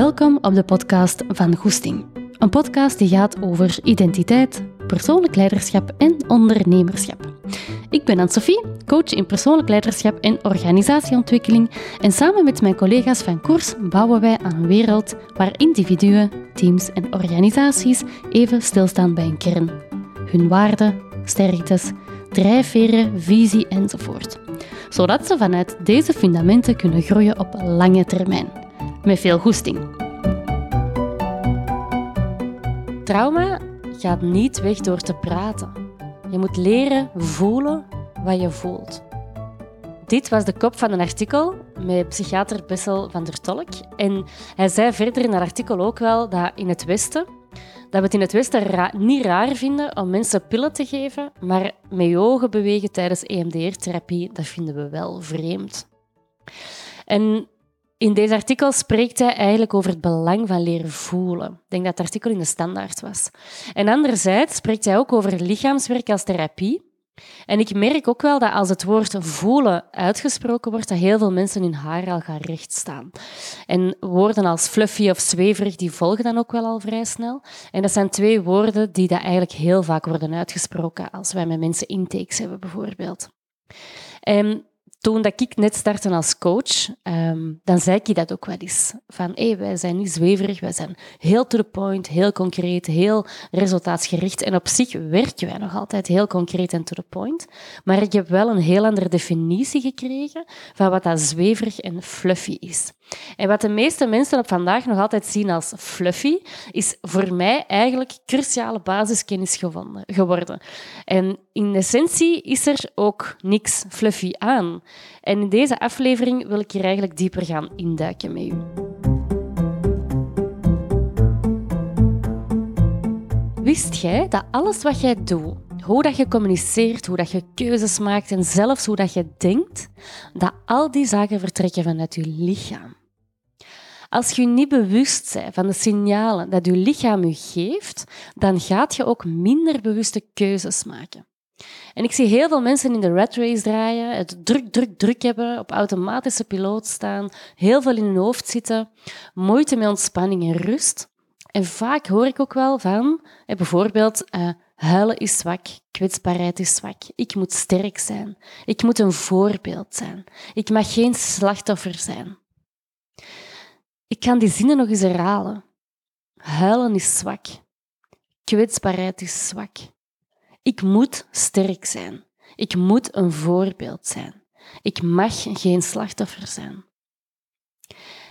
Welkom op de podcast van Goesting. Een podcast die gaat over identiteit, persoonlijk leiderschap en ondernemerschap. Ik ben Anne-Sophie, coach in persoonlijk leiderschap en organisatieontwikkeling en samen met mijn collega's van Koers bouwen wij aan een wereld waar individuen, teams en organisaties even stilstaan bij een kern. Hun waarden, sterktes, drijfveren, visie enzovoort. Zodat ze vanuit deze fundamenten kunnen groeien op lange termijn. Met veel goesting. Trauma gaat niet weg door te praten. Je moet leren voelen wat je voelt. Dit was de kop van een artikel met psychiater Bessel van der Tolk. En hij zei verder in dat artikel ook wel dat in het Westen dat we het in het Westen niet raar vinden om mensen pillen te geven, maar met ogen bewegen tijdens EMDR-therapie, dat vinden we wel vreemd. En in deze artikel spreekt hij eigenlijk over het belang van leren voelen. Ik denk dat het artikel in de standaard was. En anderzijds spreekt hij ook over lichaamswerk als therapie. En ik merk ook wel dat als het woord voelen uitgesproken wordt, dat heel veel mensen hun haar al gaan rechtstaan. En woorden als fluffy of zweverig, die volgen dan ook wel al vrij snel. En dat zijn twee woorden die dat eigenlijk heel vaak worden uitgesproken als wij met mensen intakes hebben, bijvoorbeeld. Toen dat ik net startte als coach, ehm, dan zei ik dat ook wel eens. Van, hey, wij zijn niet zweverig, wij zijn heel to the point, heel concreet, heel resultaatsgericht. En op zich werken wij nog altijd heel concreet en to the point. Maar ik heb wel een heel andere definitie gekregen van wat dat zweverig en fluffy is. En wat de meeste mensen op vandaag nog altijd zien als fluffy, is voor mij eigenlijk cruciale basiskennis geworden. En in essentie is er ook niks fluffy aan. En in deze aflevering wil ik hier eigenlijk dieper gaan induiken met u. Wist jij dat alles wat jij doet, hoe dat je communiceert, hoe dat je keuzes maakt en zelfs hoe dat je denkt, dat al die zaken vertrekken vanuit je lichaam? Als je niet bewust bent van de signalen dat je lichaam je geeft, dan gaat je ook minder bewuste keuzes maken. En ik zie heel veel mensen in de rat race draaien, het druk, druk, druk hebben, op automatische piloot staan, heel veel in hun hoofd zitten, moeite met ontspanning en rust. En vaak hoor ik ook wel van, bijvoorbeeld, uh, huilen is zwak, kwetsbaarheid is zwak, ik moet sterk zijn, ik moet een voorbeeld zijn, ik mag geen slachtoffer zijn. Ik kan die zinnen nog eens herhalen. Huilen is zwak. Kwetsbaarheid is zwak. Ik moet sterk zijn. Ik moet een voorbeeld zijn. Ik mag geen slachtoffer zijn.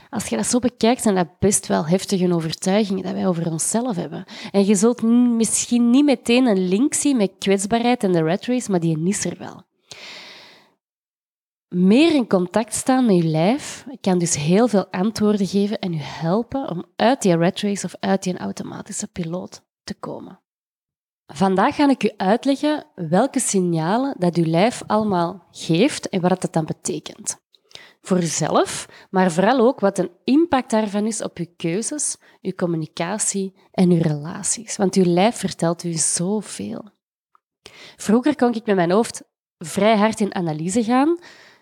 Als je dat zo bekijkt, zijn dat best wel heftige overtuigingen dat wij over onszelf hebben. En je zult misschien niet meteen een link zien met kwetsbaarheid en de rat race, maar die is er wel meer in contact staan met je lijf kan dus heel veel antwoorden geven en je helpen om uit die rat race of uit die automatische piloot te komen. Vandaag ga ik u uitleggen welke signalen dat uw lijf allemaal geeft en wat dat dan betekent. Voor uzelf, maar vooral ook wat een impact daarvan is op uw keuzes, uw communicatie en uw relaties. Want uw lijf vertelt u zoveel. Vroeger kon ik met mijn hoofd vrij hard in analyse gaan,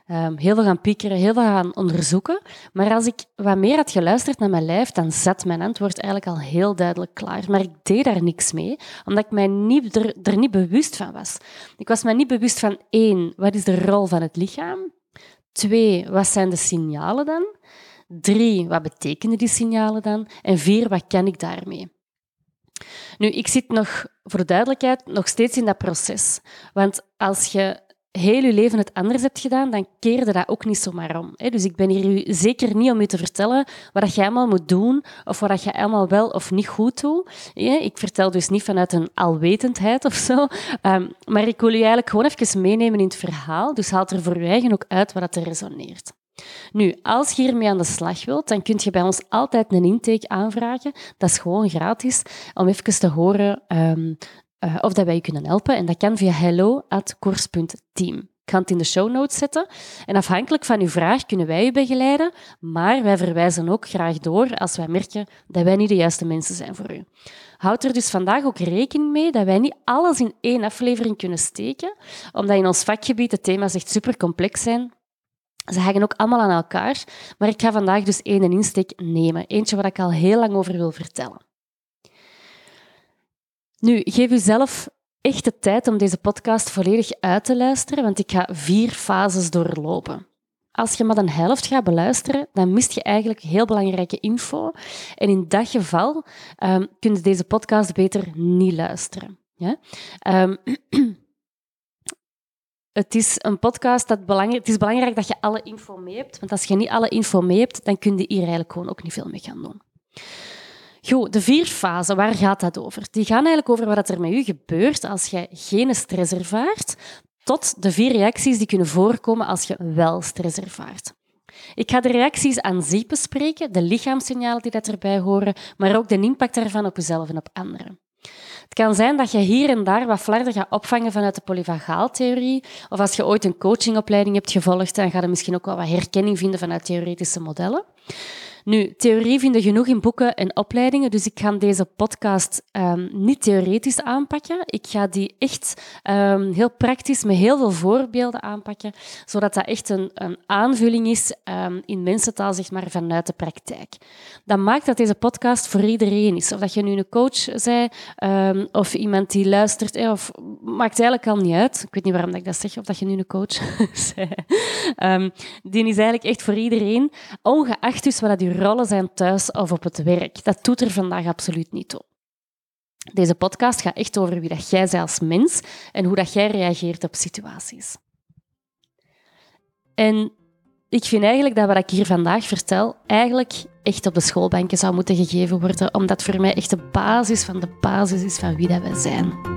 Ehm, heel veel gaan piekeren, heel veel gaan onderzoeken. Maar als ik wat meer had geluisterd naar mijn lijf, dan zat mijn antwoord eigenlijk al heel duidelijk klaar. Maar ik deed daar niks mee, omdat ik mij niet, er, er niet bewust van was. Ik was mij niet bewust van één, wat is de rol van het lichaam? Twee, wat zijn de signalen dan? Drie, wat betekenen die signalen dan? En vier, wat kan ik daarmee? Nu, ik zit nog, voor de duidelijkheid, nog steeds in dat proces. Want als je heel je leven het anders hebt gedaan, dan keerde dat ook niet zomaar om. Dus ik ben hier zeker niet om je te vertellen wat je allemaal moet doen of wat je allemaal wel of niet goed doet. Ik vertel dus niet vanuit een alwetendheid of zo, ehm, maar ik wil je eigenlijk gewoon even meenemen in het verhaal. Dus haal er voor je eigen ook uit wat er resoneert. Nu, als je hiermee aan de slag wilt, dan kun je bij ons altijd een intake aanvragen. Dat is gewoon gratis, om even te horen um, uh, of dat wij je kunnen helpen. En dat kan via hello.course.team. Ik ga het in de show notes zetten. En afhankelijk van uw vraag kunnen wij u begeleiden, maar wij verwijzen ook graag door als wij merken dat wij niet de juiste mensen zijn voor u. Houd er dus vandaag ook rekening mee dat wij niet alles in één aflevering kunnen steken, omdat in ons vakgebied de thema's echt super complex zijn Ze hangen ook allemaal aan elkaar, maar ik ga vandaag dus één insteek nemen. Eentje waar ik al heel lang over wil vertellen. Nu, geef uzelf echt de tijd om deze podcast volledig uit te luisteren, want ik ga vier fases doorlopen. Als je maar de helft gaat beluisteren, dan mist je eigenlijk heel belangrijke info. En in dat geval um, kun je deze podcast beter niet luisteren. Ja? Um, het is een podcast dat belangrijk... Het is belangrijk dat je alle info mee hebt, want als je niet alle info mee hebt, dan kun je hier eigenlijk gewoon ook niet veel mee gaan doen. Goed, de vier fasen, waar gaat dat over? Die gaan eigenlijk over wat er met u gebeurt als je geen stress ervaart, tot de vier reacties die kunnen voorkomen als je wel stress ervaart. Ik ga de reacties aan zich bespreken, de lichaamssignalen die dat erbij horen, maar ook de impact daarvan op jezelf en op anderen. Het kan zijn dat je hier en daar wat flarden gaat opvangen vanuit de polyvagaaltheorie. Of als je ooit een coachingopleiding hebt gevolgd, dan ga je misschien ook wel wat herkenning vinden vanuit theoretische modellen. Nu, theorie vinden genoeg in boeken en opleidingen, dus ik ga deze podcast um, niet theoretisch aanpakken. Ik ga die echt um, heel praktisch met heel veel voorbeelden aanpakken, zodat dat echt een, een aanvulling is um, in mensentaal, zeg maar, vanuit de praktijk. Dat maakt dat deze podcast voor iedereen is. Of dat je nu een coach bent, of iemand die luistert, of maakt eigenlijk al niet uit. Ik weet niet waarom ik dat zeg, of dat je nu een coach bent. die is eigenlijk echt voor iedereen, ongeacht dus wat dat je rollen zijn thuis of op het werk. Dat doet er vandaag absoluut niet toe. Deze podcast gaat echt over wie dat jij bent als mens en hoe dat jij reageert op situaties. En ik vind eigenlijk dat wat ik hier vandaag vertel, eigenlijk echt op de schoolbanken zou moeten gegeven worden, omdat voor mij echt de basis van de basis is van wie dat wij zijn.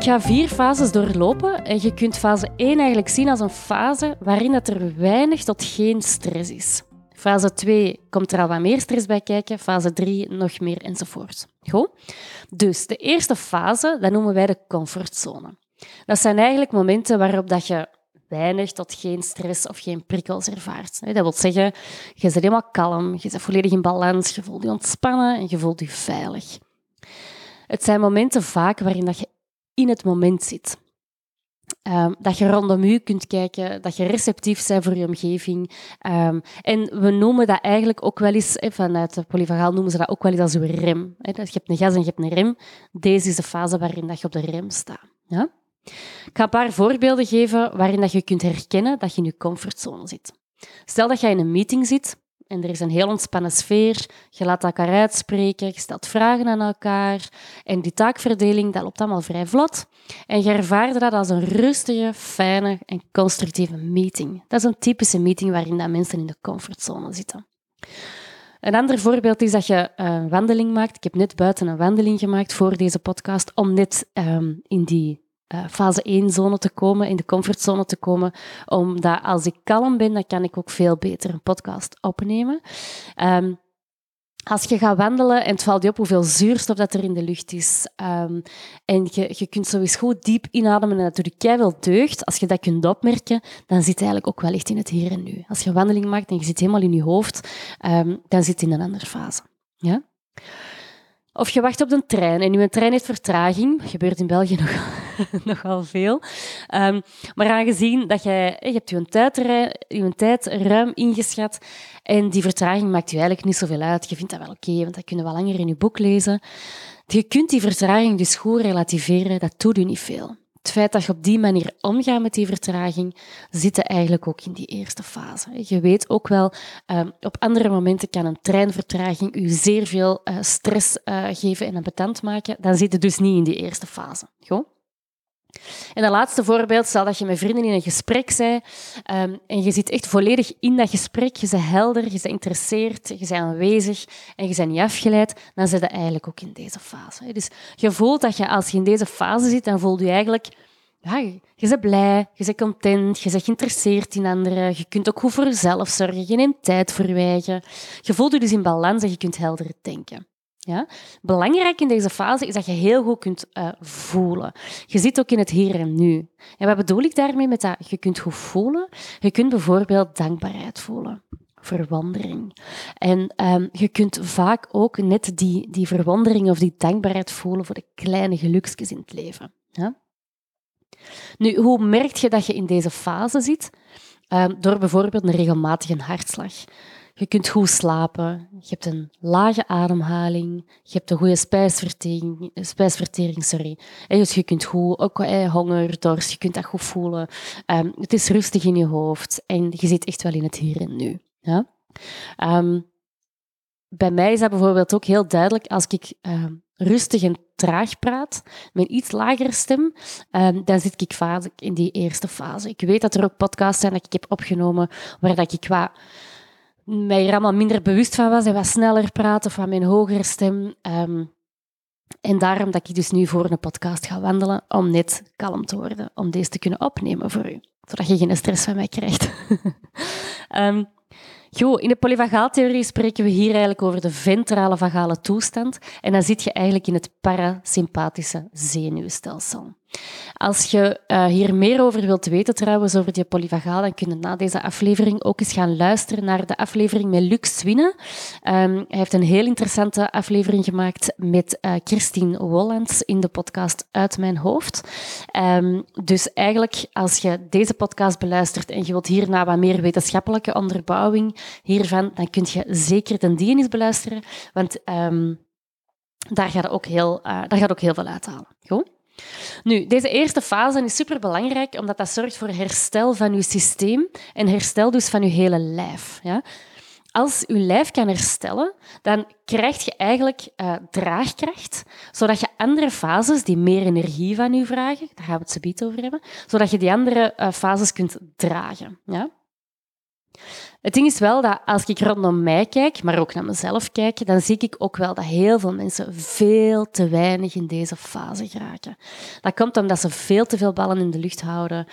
Ik ga vier fases doorlopen en je kunt fase 1 eigenlijk zien als een fase waarin dat er weinig tot geen stress is. Fase 2 komt er al wat meer stress bij kijken, fase 3 nog meer enzovoort. Goed? Dus de eerste fase, dat noemen wij de comfortzone. Dat zijn eigenlijk momenten waarop dat je weinig tot geen stress of geen prikkels ervaart. Dat wil zeggen, je bent helemaal kalm, je bent volledig in balans, je voelt je ontspannen en je voelt je veilig. Het zijn momenten vaak waarin dat je in het moment zit. Um, dat je rondom je kunt kijken, dat je receptief bent voor je omgeving. Um, en we noemen dat eigenlijk ook wel eens, vanuit de polyvagaal noemen ze dat ook wel eens als je rem. Je hebt een gas en je hebt een rem. Deze is de fase waarin dat je op de rem staat. Ja? Ik ga een paar voorbeelden geven waarin dat je kunt herkennen dat je in je comfortzone zit. Stel dat je in een meeting zit en er is een heel ontspannen sfeer. Je laat elkaar uitspreken, je stelt vragen aan elkaar. En die taakverdeling, dat loopt allemaal vrij vlot. En je ervaarde dat als een rustige, fijne en constructieve meeting. Dat is een typische meeting waarin dat mensen in de comfortzone zitten. Een ander voorbeeld is dat je een wandeling maakt. Ik heb net buiten een wandeling gemaakt voor deze podcast, om net um, in die uh, fase 1-zone te komen, in de comfortzone te komen. Omdat als ik kalm ben, dan kan ik ook veel beter een podcast opnemen. Um, als je gaat wandelen en het valt je op hoeveel zuurstof dat er in de lucht is. Um, en je, je kunt sowieso goed diep inademen en natuurlijk jij wel deugd. Als je dat kunt opmerken, dan zit je eigenlijk ook wel in het hier en nu. Als je een wandeling maakt en je zit helemaal in je hoofd, um, dan zit je in een andere fase. Ja? Of je wacht op de trein en je trein heeft vertraging. Gebeurt in België nog, nogal veel. Um, maar aangezien dat jij, je hebt je tijd, je tijd ruim ingeschat en die vertraging maakt je eigenlijk niet zoveel uit. Je vindt dat wel oké, want dat kun je wel langer in je boek lezen. Je kunt die vertraging dus goed relativeren, dat doet u niet veel. Het feit dat je op die manier omgaat met die vertraging, zit eigenlijk ook in die eerste fase. Je weet ook wel, um, op andere momenten kan een treinvertraging u zeer veel uh, stress uh, geven en ambetant maken. Dan zit het dus niet in die eerste fase. Goed? En een laatste voorbeeld, stel dat je met vrienden in een gesprek bent um, en je zit echt volledig in dat gesprek, je bent helder, je bent geïnteresseerd, je bent aanwezig en je bent niet afgeleid, dan zit je eigenlijk ook in deze fase. Dus je voelt dat je, als je in deze fase zit, dan voel je eigenlijk, ja, je bent blij, je bent content, je bent geïnteresseerd in anderen, je kunt ook goed voor jezelf zorgen, je neemt tijd voor je Je voelt je dus in balans en je kunt helder denken. Ja? Belangrijk in deze fase is dat je heel goed kunt uh, voelen. Je zit ook in het hier en nu. En wat bedoel ik daarmee met dat je kunt goed voelen? Je kunt bijvoorbeeld dankbaarheid voelen. verwondering. En um, je kunt vaak ook net die, die verwondering of die dankbaarheid voelen voor de kleine geluksjes in het leven. Ja? Nu, hoe merk je dat je in deze fase zit? Um, door bijvoorbeeld een regelmatige hartslag. Je kunt goed slapen, je hebt een lage ademhaling, je hebt een goede spijsvertering, spijsvertering sorry. En dus je kunt goed, ook eh, honger, dorst, je kunt dat goed voelen. Um, het is rustig in je hoofd en je zit echt wel in het hier en nu. Ja? Um, bij mij is dat bijvoorbeeld ook heel duidelijk als ik um, rustig en traag praat, met een iets lagere stem, dan zit ik vaak in die eerste fase. Ik weet dat er ook podcasts zijn dat ik heb opgenomen waar dat ik qua mij er allemaal minder bewust van was en wat sneller praat of van mijn hogere stem. Um, en daarom dat ik dus nu voor een podcast ga wandelen, om net kalm te worden, om deze te kunnen opnemen voor u, zodat je geen stress van mij krijgt. um, in de polyvagaaltheorie spreken we hier eigenlijk over de ventrale vagale toestand. En dan zit je eigenlijk in het parasympathische zenuwstelsel. Als je uh, hier meer over wilt weten trouwens, over die polyvagaal, dan kun je na deze aflevering ook eens gaan luisteren naar de aflevering met Luc Swinne. Um, hij heeft een heel interessante aflevering gemaakt met uh, Christine Wollands in de podcast Uit Mijn Hoofd. Um, dus eigenlijk, als je deze podcast beluistert en je wilt hierna wat meer wetenschappelijke onderbouwing hiervan, dan kun je zeker de die eens beluisteren, want um, daar gaat ook heel, uh, daar gaat ook heel veel uithalen. Goed? Nu, deze eerste fase is superbelangrijk, omdat dat zorgt voor herstel van uw systeem en herstel dus van uw hele lijf. Ja? Als uw lijf kan herstellen, dan krijg je eigenlijk uh, draagkracht, zodat je andere fases die meer energie van u vragen, daar gaan we het zo over hebben, zodat je die andere uh, fases kunt dragen. Ja? Het ding is wel dat als ik rondom mij kijk, maar ook naar mezelf kijk, dan zie ik ook wel dat heel veel mensen veel te weinig in deze fase geraken. Dat komt omdat ze veel te veel ballen in de lucht houden,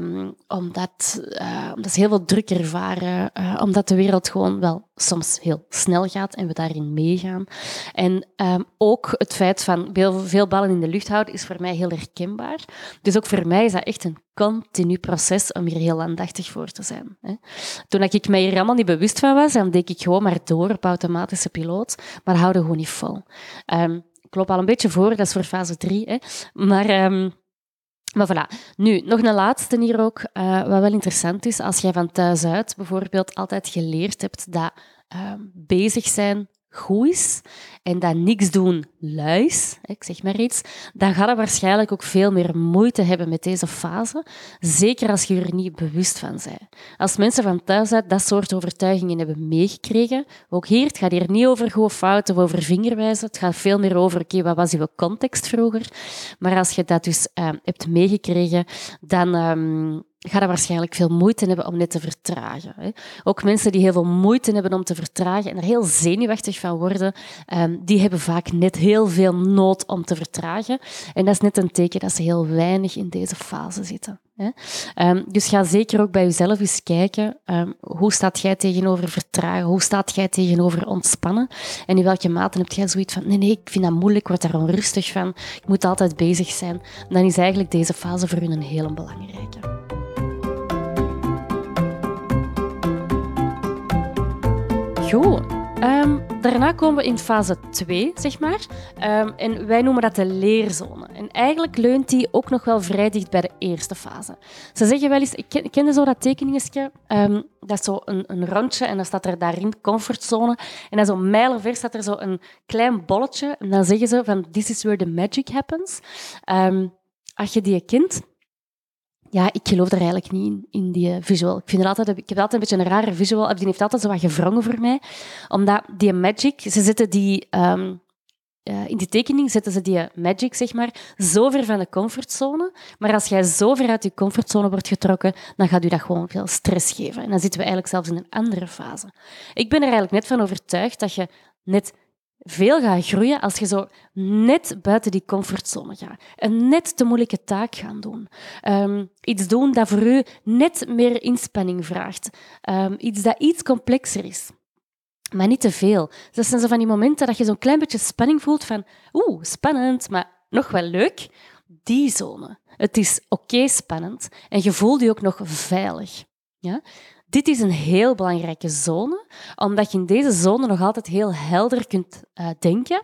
um, omdat, uh, omdat ze heel veel druk ervaren, uh, omdat de wereld gewoon wel soms heel snel gaat en we daarin meegaan. En um, ook het feit van veel, veel ballen in de lucht houden is voor mij heel herkenbaar. Dus ook voor mij is dat echt een continu proces om hier heel aandachtig voor te zijn. Toen ik mij hier allemaal niet bewust van was, dan deed ik gewoon maar door op automatische piloot, maar houden gewoon niet vol. Um, ik loop al een beetje voor, dat is voor fase 3. Hè. Maar... Um, maar voilà. Nu, nog een laatste hier ook, uh, wat wel interessant is. Als jij van thuis uit bijvoorbeeld altijd geleerd hebt dat uh, bezig zijn goed is en dat niks doen luis, ik zeg maar iets, dan ga je waarschijnlijk ook veel meer moeite hebben met deze fase, zeker als je er niet bewust van bent. Als mensen van thuis uit dat soort overtuigingen hebben meegekregen, ook hier, het gaat hier niet over goed fout of over vingerwijzen, het gaat veel meer over, oké, wat was uw context vroeger? Maar als je dat dus uh, hebt meegekregen, dan... Um, ga je waarschijnlijk veel moeite hebben om net te vertragen. Hè. Ook mensen die heel veel moeite hebben om te vertragen en er heel zenuwachtig van worden, um, die hebben vaak net heel veel nood om te vertragen. En dat is net een teken dat ze heel weinig in deze fase zitten. Hè. Um, dus ga zeker ook bij jezelf eens kijken, um, hoe staat jij tegenover vertragen? Hoe staat jij tegenover ontspannen? En in welke mate heb jij zoiets van, nee, nee, ik vind dat moeilijk, ik word daar onrustig van, ik moet altijd bezig zijn. Dan is eigenlijk deze fase voor u een hele belangrijke. Goed. Um, daarna komen we in fase 2, zeg maar. Um, en wij noemen dat de leerzone. En eigenlijk leunt die ook nog wel vrij dicht bij de eerste fase. Ze zeggen wel eens, ik ken, zo dat tekeningetje, um, dat is zo een, een, rondje en dan staat er daarin comfortzone. En dan zo mijlenver staat er zo een klein bolletje. En dan zeggen ze van, this is where the magic happens. als je die kent, ja, ik geloof er eigenlijk niet in, in die visual. Ik, vind er altijd, ik heb altijd een beetje een rare visual. Die heeft altijd zo wat gevrongen voor mij. Omdat die magic, ze zetten die... Um, uh, in die tekening zetten ze die magic, zeg maar, zo ver van de comfortzone. Maar als jij zo ver uit je comfortzone wordt getrokken, dan gaat u dat gewoon veel stress geven. En dan zitten we eigenlijk zelfs in een andere fase. Ik ben er eigenlijk net van overtuigd dat je net veel gaat groeien als je zo net buiten die comfortzone gaat. Een net te moeilijke taak gaan doen. Um, iets doen dat voor u net meer inspanning vraagt. Um, iets dat iets complexer is. Maar niet te veel. Dat zijn zo van die momenten dat je zo'n klein beetje spanning voelt van oeh, spannend, maar nog wel leuk. Die zone. Het is oké spannend en je voelt je ook nog veilig. Ja? Dit is een heel belangrijke zone, omdat je in deze zone nog altijd heel helder kunt uh, denken.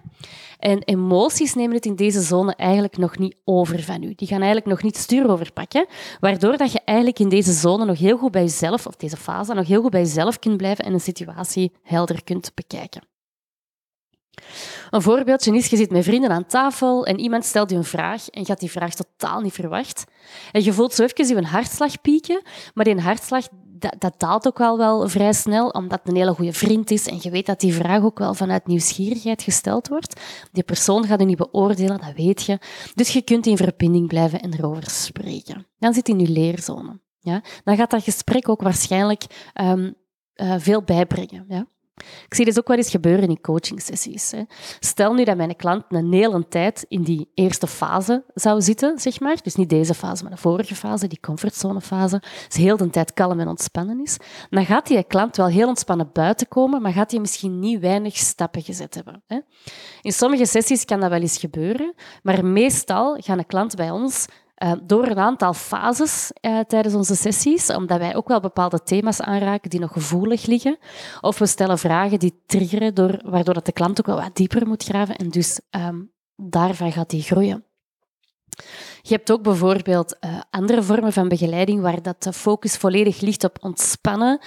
En emoties nemen het in deze zone eigenlijk nog niet over van u. Die gaan eigenlijk nog niet stuur overpakken, waardoor dat je eigenlijk in deze zone nog heel goed bij jezelf, of deze fase, nog heel goed bij jezelf kunt blijven en een situatie helder kunt bekijken. Een voorbeeldje is, je zit met vrienden aan tafel en iemand stelt je een vraag en had die vraag totaal niet verwacht. En je voelt zo even je hartslag pieken, maar die hartslag dat, dat daalt ook wel, wel vrij snel, omdat het een hele goede vriend is en je weet dat die vraag ook wel vanuit nieuwsgierigheid gesteld wordt. Die persoon gaat je niet beoordelen, dat weet je. Dus je kunt in verbinding blijven en erover spreken. Dan zit in je leerzone. Ja? Dan gaat dat gesprek ook waarschijnlijk um, uh, veel bijbrengen. Ja? Ik zie dit ook wel eens gebeuren in coachingsessies. Stel nu dat mijn klant een hele tijd in die eerste fase zou zitten, zeg maar. Dus niet deze fase, maar de vorige fase, die comfortzonefase. Dus heel de tijd kalm en ontspannen is. Dan gaat die klant wel heel ontspannen buiten komen, maar gaat hij misschien niet weinig stappen gezet hebben. In sommige sessies kan dat wel eens gebeuren, maar meestal gaan een klant bij ons uh, door een aantal fases uh, tijdens onze sessies, omdat wij ook wel bepaalde thema's aanraken die nog gevoelig liggen. Of we stellen vragen die triggeren, door, waardoor dat de klant ook wel wat dieper moet graven. En dus um, daarvan gaat die groeien. Je hebt ook bijvoorbeeld uh, andere vormen van begeleiding waar dat de focus volledig ligt op ontspannen,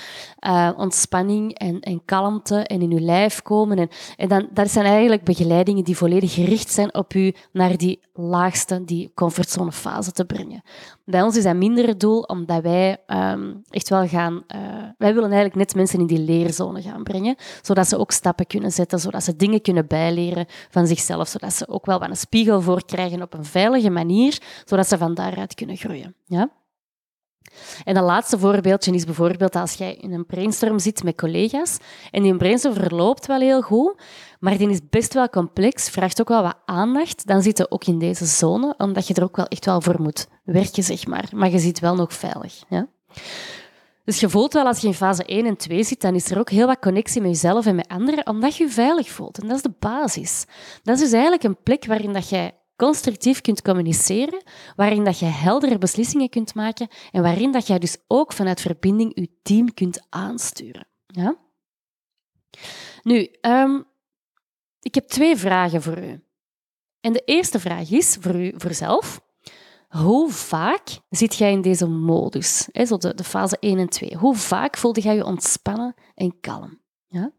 uh, ontspanning en, en kalmte en in je lijf komen. En, en dan, dat zijn eigenlijk begeleidingen die volledig gericht zijn op u naar die laagste, die comfortzonefase te brengen. Bij ons is dat minder het doel, omdat wij um, echt wel gaan... Uh, wij willen eigenlijk net mensen in die leerzone gaan brengen, zodat ze ook stappen kunnen zetten, zodat ze dingen kunnen bijleren van zichzelf, zodat ze ook wel wat een spiegel voor krijgen op een veilige manier, zodat ze van daaruit kunnen groeien. Ja? En een laatste voorbeeldje is bijvoorbeeld als jij in een brainstorm zit met collega's en die brainstorm verloopt wel heel goed, maar die is best wel complex, vraagt ook wel wat aandacht, dan zit je ook in deze zone, omdat je er ook wel echt wel voor moet werken, zeg maar. Maar je zit wel nog veilig. Ja? Dus je voelt wel als je in fase 1 en 2 zit, dan is er ook heel wat connectie met jezelf en met anderen, omdat je je veilig voelt. En dat is de basis. Dat is dus eigenlijk een plek waarin dat jij constructief kunt communiceren, waarin dat je heldere beslissingen kunt maken en waarin dat jij dus ook vanuit verbinding je team kunt aansturen. Ja? Nu, um, ik heb twee vragen voor u. En de eerste vraag is voor u voor zelf. Hoe vaak zit jij in deze modus? Zo de, de fase 1 en 2. Hoe vaak voelde jij je ontspannen en kalm? Ja?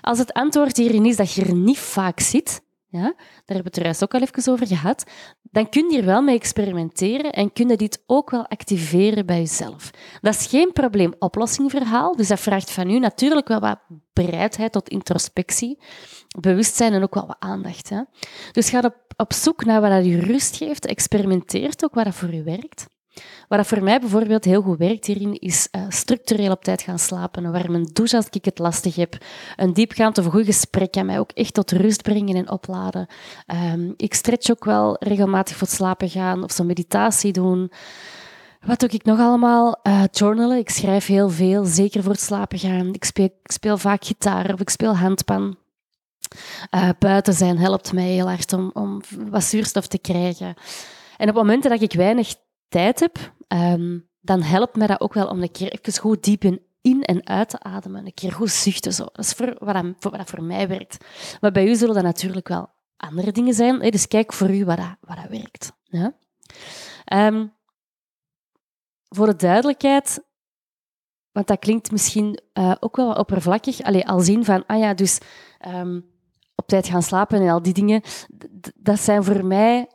Als het antwoord hierin is dat je er niet vaak zit, ja, daar hebben we het ook al even over gehad, dan kun je hier wel mee experimenteren en kun je dit ook wel activeren bij jezelf. Dat is geen probleem-oplossing-verhaal, dus dat vraagt van u natuurlijk wel wat bereidheid tot introspectie, bewustzijn en ook wel wat aandacht. Hè. Dus ga op, op zoek naar wat dat u rust geeft, experimenteert ook wat dat voor u werkt. Wat voor mij bijvoorbeeld heel goed werkt hierin, is uh, structureel op tijd gaan slapen. Een warme douche als ik het lastig heb. Een diepgaand of goed gesprek kan mij ook echt tot rust brengen en opladen. Um, ik stretch ook wel regelmatig voor het slapen gaan of zo'n meditatie doen. Wat doe ik nog allemaal? Uh, journalen. Ik schrijf heel veel, zeker voor het slapen gaan. Ik speel, ik speel vaak gitaar of ik speel handpan. Uh, buiten zijn helpt mij heel hard om, om wat zuurstof te krijgen. En op momenten dat ik weinig tijd heb, um, dan helpt mij dat ook wel om een keer even goed diep in, en uit te ademen. Een keer goed zuchten. Zo. Dat is voor wat, dat, voor wat dat voor mij werkt. Maar bij u zullen dat natuurlijk wel andere dingen zijn. Dus kijk voor u wat dat, wat dat werkt. Ja? Um, voor de duidelijkheid, want dat klinkt misschien uh, ook wel oppervlakkig, allee, al zien van, ah ja, dus um, op tijd gaan slapen en al die dingen, dat zijn voor mij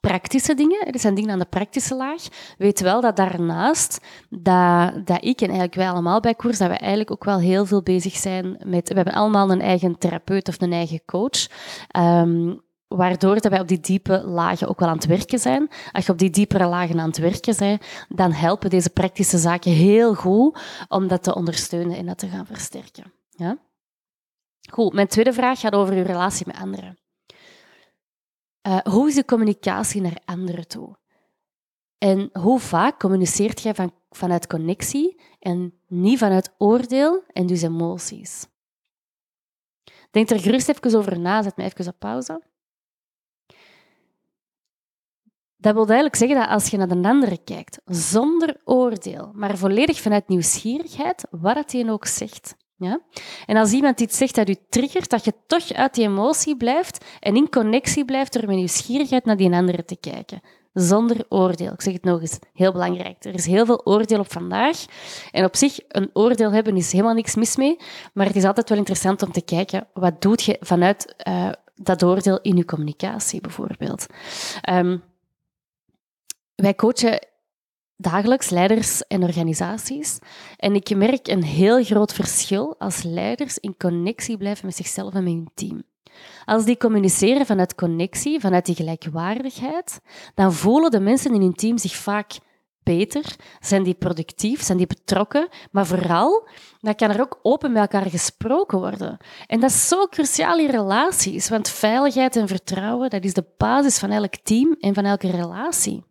praktische dingen. Er zijn dingen aan de praktische laag. Weet wel dat daarnaast, dat, dat ik en eigenlijk wij allemaal bij koers, dat we eigenlijk ook wel heel veel bezig zijn met... We hebben allemaal een eigen therapeut of een eigen coach. Um, waardoor dat wij op die diepe lagen ook wel aan het werken zijn. Als je op die diepere lagen aan het werken bent, dan helpen deze praktische zaken heel goed om dat te ondersteunen en dat te gaan versterken. Ja? Goed, mijn tweede vraag gaat over uw relatie met anderen. Uh, hoe is de communicatie naar anderen toe? En hoe vaak communiceert jij van, vanuit connectie en niet vanuit oordeel en dus emoties? Denk er gerust even over na, zet me even op pauze. Dat wil eigenlijk zeggen dat als je naar de andere kijkt, zonder oordeel, maar volledig vanuit nieuwsgierigheid, wat het ook zegt. Ja? En als iemand iets zegt dat u triggert, dat je toch uit die emotie blijft en in connectie blijft door met nieuwsgierigheid naar die andere te kijken. Zonder oordeel. Ik zeg het nog eens, heel belangrijk. Er is heel veel oordeel op vandaag. En op zich, een oordeel hebben is helemaal niks mis mee. Maar het is altijd wel interessant om te kijken, wat doet je vanuit uh, dat oordeel in je communicatie, bijvoorbeeld. Um, wij coachen dagelijks leiders en organisaties. En ik merk een heel groot verschil als leiders in connectie blijven met zichzelf en met hun team. Als die communiceren vanuit connectie, vanuit die gelijkwaardigheid, dan voelen de mensen in hun team zich vaak beter, zijn die productief, zijn die betrokken, maar vooral, dan kan er ook open met elkaar gesproken worden. En dat is zo cruciaal in relaties, want veiligheid en vertrouwen, dat is de basis van elk team en van elke relatie.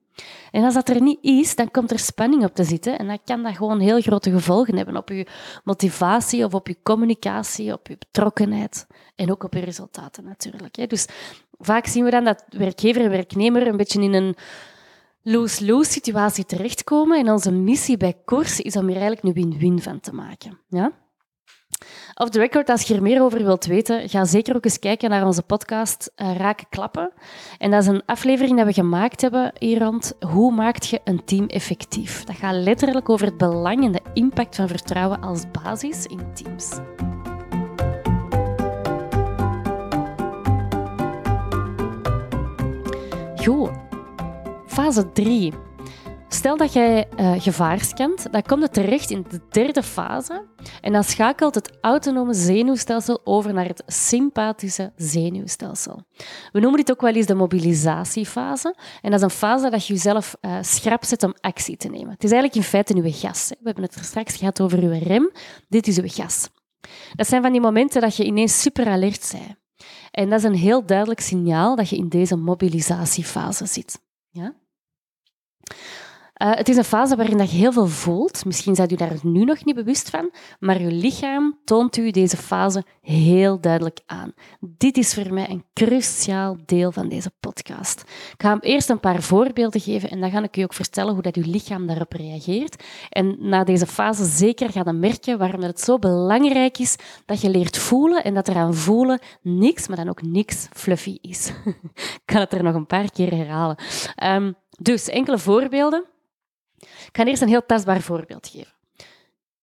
En als dat er niet is, dan komt er spanning op te zitten en dan kan dat gewoon heel grote gevolgen hebben op je motivatie of op je communicatie, op je betrokkenheid en ook op je resultaten natuurlijk. Dus vaak zien we dan dat werkgever en werknemer een beetje in een lose-lose situatie terechtkomen en onze missie bij Koers is om hier eigenlijk een win-win van te maken. Ja? Off the record, als je er meer over wilt weten, ga zeker ook eens kijken naar onze podcast uh, Raken Klappen. En dat is een aflevering dat we gemaakt hebben hier rond Hoe maakt je een team effectief? Dat gaat letterlijk over het belang en de impact van vertrouwen als basis in teams. Goed. Fase 3. Stel dat jij uh, gevaar scant, dan komt het terecht in de derde fase en dan schakelt het autonome zenuwstelsel over naar het sympathische zenuwstelsel. We noemen dit ook wel eens de mobilisatiefase en dat is een fase dat je jezelf uh, schrap zet om actie te nemen. Het is eigenlijk in feite uw gas. We hebben het straks gehad over uw rem. Dit is uw gas. Dat zijn van die momenten dat je ineens super alert bent. En dat is een heel duidelijk signaal dat je in deze mobilisatiefase zit. Ja? Uh, het is een fase waarin dat je heel veel voelt. Misschien zijt u daar nu nog niet bewust van, maar uw lichaam toont u deze fase heel duidelijk aan. Dit is voor mij een cruciaal deel van deze podcast. Ik ga hem eerst een paar voorbeelden geven en dan ga ik u ook vertellen hoe dat uw lichaam daarop reageert. En na deze fase zeker gaan merken waarom het zo belangrijk is dat je leert voelen en dat er aan voelen niks, maar dan ook niks fluffy is. ik kan het er nog een paar keer herhalen. Um, dus enkele voorbeelden. Ik ga eerst een heel tastbaar voorbeeld geven.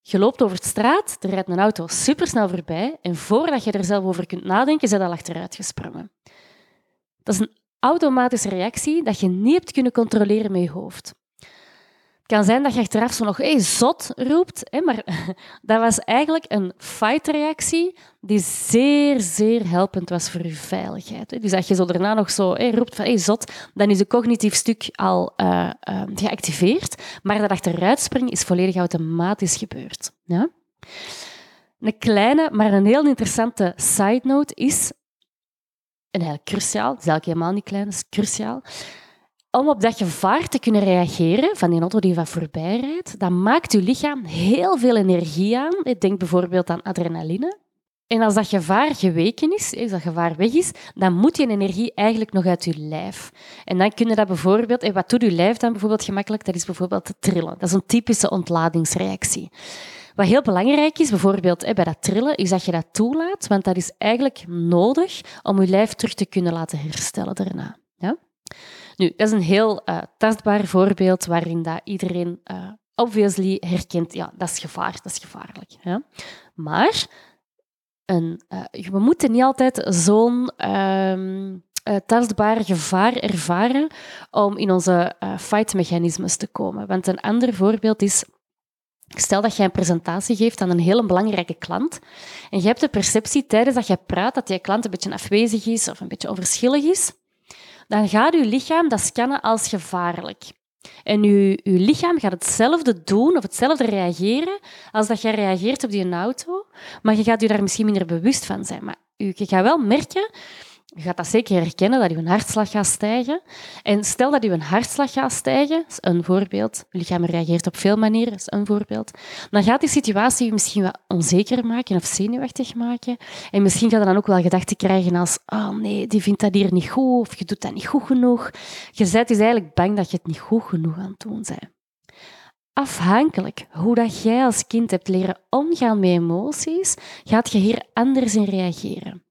Je loopt over de straat, er rijdt een auto supersnel voorbij en voordat je er zelf over kunt nadenken, dat al achteruit gesprongen. Dat is een automatische reactie dat je niet hebt kunnen controleren met je hoofd kan zijn dat je achteraf zo nog hey, zot roept, hè, maar dat was eigenlijk een fight-reactie die zeer, zeer helpend was voor je veiligheid. Hè. Dus als je zo daarna nog zo roept van hey, zot, dan is het cognitief stuk al uh, uh, geactiveerd, maar dat achteruitspringen is volledig automatisch gebeurd. Ja? Een kleine, maar een heel interessante side note is, en eigenlijk cruciaal, het is eigenlijk helemaal niet klein, het is cruciaal, om op dat gevaar te kunnen reageren van die auto die van voorbij rijdt, dan maakt je lichaam heel veel energie aan. Denk bijvoorbeeld aan adrenaline. En als dat gevaar geweken is, als dat gevaar weg is, dan moet die energie eigenlijk nog uit je lijf. En dan kun je dat bijvoorbeeld... En wat doet je lijf dan bijvoorbeeld gemakkelijk? Dat is bijvoorbeeld te trillen. Dat is een typische ontladingsreactie. Wat heel belangrijk is, bijvoorbeeld bij dat trillen, is dat je dat toelaat, want dat is eigenlijk nodig om je lijf terug te kunnen laten herstellen daarna. Ja? Dat is een heel uh, tastbaar voorbeeld waarin dat iedereen uh, obviously herkent, ja, dat is gevaar, dat is gevaarlijk. Maar een, uh, we moeten niet altijd zo'n um, tastbaar gevaar ervaren om in onze fightmechanismes te komen. Want een ander voorbeeld is Stel dat je een presentatie geeft aan een hele belangrijke klant en je hebt de perceptie tijdens dat je praat dat die klant een beetje afwezig is of een beetje onverschillig is dan gaat uw lichaam dat scannen als gevaarlijk. En uw, uw lichaam gaat hetzelfde doen of hetzelfde reageren als dat je reageert op die auto, maar je gaat je daar misschien minder bewust van zijn. Maar je gaat wel merken Je gaat dat zeker herkennen, dat je hartslag gaat stijgen. En stel dat je hartslag gaat stijgen, is een voorbeeld. Je lichaam reageert op veel manieren, is een voorbeeld. Dan gaat die situatie je misschien wat onzeker maken of zenuwachtig maken. En misschien ga je dan ook wel gedachten krijgen als oh nee, die vindt dat hier niet goed, of je doet dat niet goed genoeg. Je bent dus eigenlijk bang dat je het niet goed genoeg aan het doen bent. Afhankelijk hoe dat jij als kind hebt leren omgaan met emoties, gaat je hier anders in reageren.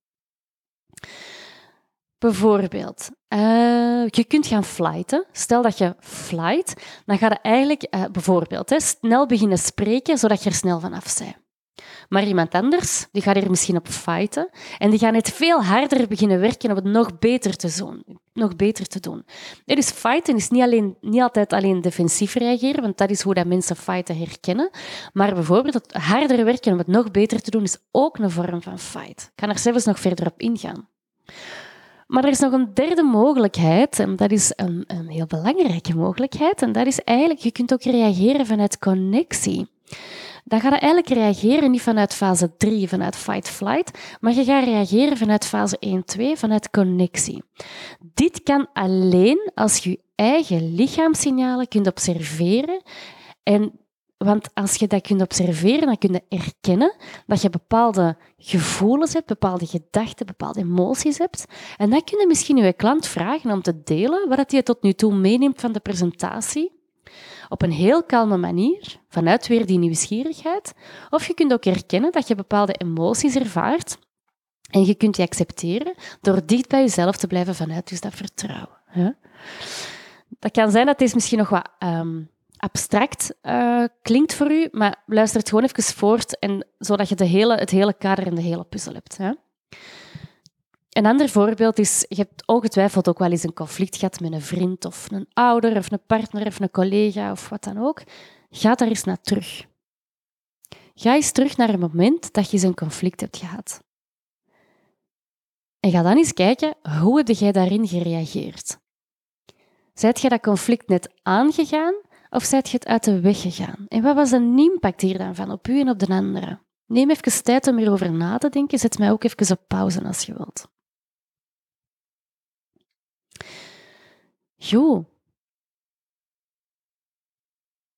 Bijvoorbeeld, uh, je kunt gaan flighten. Stel dat je flight, dan ga je eigenlijk uh, bijvoorbeeld hè, snel beginnen spreken, zodat je er snel vanaf bent. Maar iemand anders, die gaat hier misschien op fighten en die gaat net veel harder beginnen werken om het nog beter te doen. Nog beter te doen. Dus fighten is niet, alleen, niet altijd alleen defensief reageren, want dat is hoe dat mensen fighten herkennen. Maar bijvoorbeeld het harder werken om het nog beter te doen is ook een vorm van fight. Ik kan er zelfs nog verder op ingaan. Maar er is nog een derde mogelijkheid, en dat is een, een heel belangrijke mogelijkheid, en dat is eigenlijk, je kunt ook reageren vanuit connectie. Dan ga je eigenlijk reageren niet vanuit fase 3, vanuit fight-flight, maar je gaat reageren vanuit fase 1, 2, vanuit connectie. Dit kan alleen als je je eigen lichaamssignalen kunt observeren en want als je dat kunt observeren, dan kun je erkennen dat je bepaalde gevoelens hebt, bepaalde gedachten, bepaalde emoties hebt. En dan kun je misschien je klant vragen om te delen wat hij tot nu toe meeneemt van de presentatie. Op een heel kalme manier, vanuit weer die nieuwsgierigheid. Of je kunt ook erkennen dat je bepaalde emoties ervaart. En je kunt die accepteren door dicht bij jezelf te blijven vanuit dus dat vertrouwen. Dat kan zijn dat deze misschien nog wat um, abstract uh, klinkt voor u, maar luister het gewoon even voort, en, zodat je de hele, het hele kader en de hele puzzel hebt. Hè? Een ander voorbeeld is, je hebt ongetwijfeld ook wel eens een conflict gehad met een vriend of een ouder of een partner of een collega of wat dan ook. Ga daar eens naar terug. Ga eens terug naar het moment dat je zo'n conflict hebt gehad. En ga dan eens kijken, hoe heb jij daarin gereageerd? Zijt je dat conflict net aangegaan of zijt je het uit de weg gegaan? En wat was de impact hier dan van op u en op de anderen? Neem even tijd om erover na te denken. Zet mij ook even op pauze als je wilt. Jo.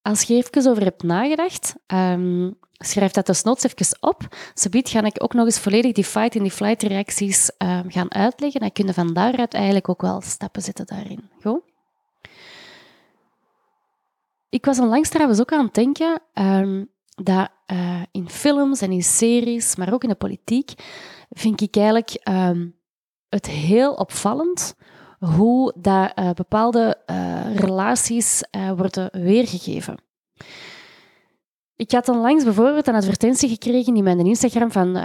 Als je even over hebt nagedacht, um, schrijf dat desnoods even op. Zobiet ga ik ook nog eens volledig die fight en die flight reacties um, gaan uitleggen. Dan kun je van daaruit eigenlijk ook wel stappen zetten daarin. Goed? Ik was onlangs trouwens ook aan het denken um, dat uh, in films en in series, maar ook in de politiek, vind ik eigenlijk um, het heel opvallend hoe dat, uh, bepaalde uh, relaties worden weergegeven. Ik had onlangs bijvoorbeeld een advertentie gekregen in mijn Instagram van,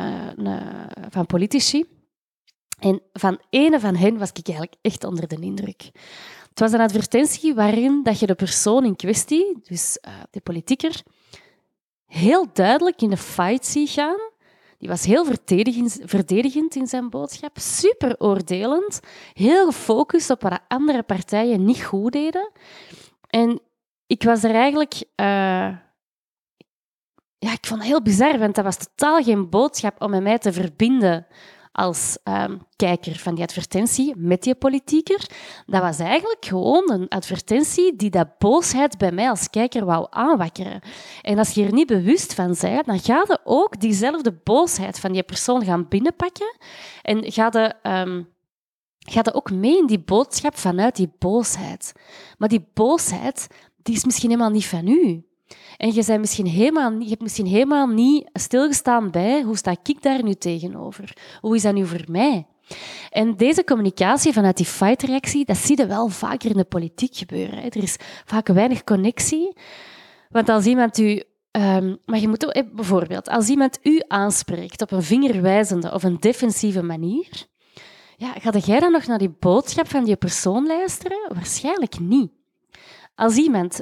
van politici. En van ene van hen was ik eigenlijk echt onder de indruk. Het was een advertentie waarin dat je de persoon in kwestie, dus uh, de politieker, heel duidelijk in de fight ziet gaan. Die was heel verdedigend, in zijn boodschap, super oordelend, heel gefocust op wat andere partijen niet goed deden. En ik was er eigenlijk... Uh, ja, ik vond het heel bizar, want dat was totaal geen boodschap om met mij te verbinden als um, kijker van die advertentie met die politieker. Dat was eigenlijk gewoon een advertentie die dat boosheid bij mij als kijker wou aanwakkeren. En als je er niet bewust van bent, dan ga je ook diezelfde boosheid van die persoon gaan binnenpakken en ga je... Um, ga je ook mee in die boodschap vanuit die boosheid. Maar die boosheid, die is misschien helemaal niet van u. En je, bent misschien helemaal, je hebt misschien helemaal niet stilgestaan bij hoe sta ik daar nu tegenover? Hoe is dat nu voor mij? En deze communicatie vanuit die fight-reactie, dat zie je wel vaker in de politiek gebeuren. Er is vaak weinig connectie. Want als iemand u... Um, maar je moet bijvoorbeeld, als iemand u aanspreekt op een vingerwijzende of een defensieve manier, ja, ga jij dan nog naar die boodschap van die persoon luisteren? Waarschijnlijk niet. Als iemand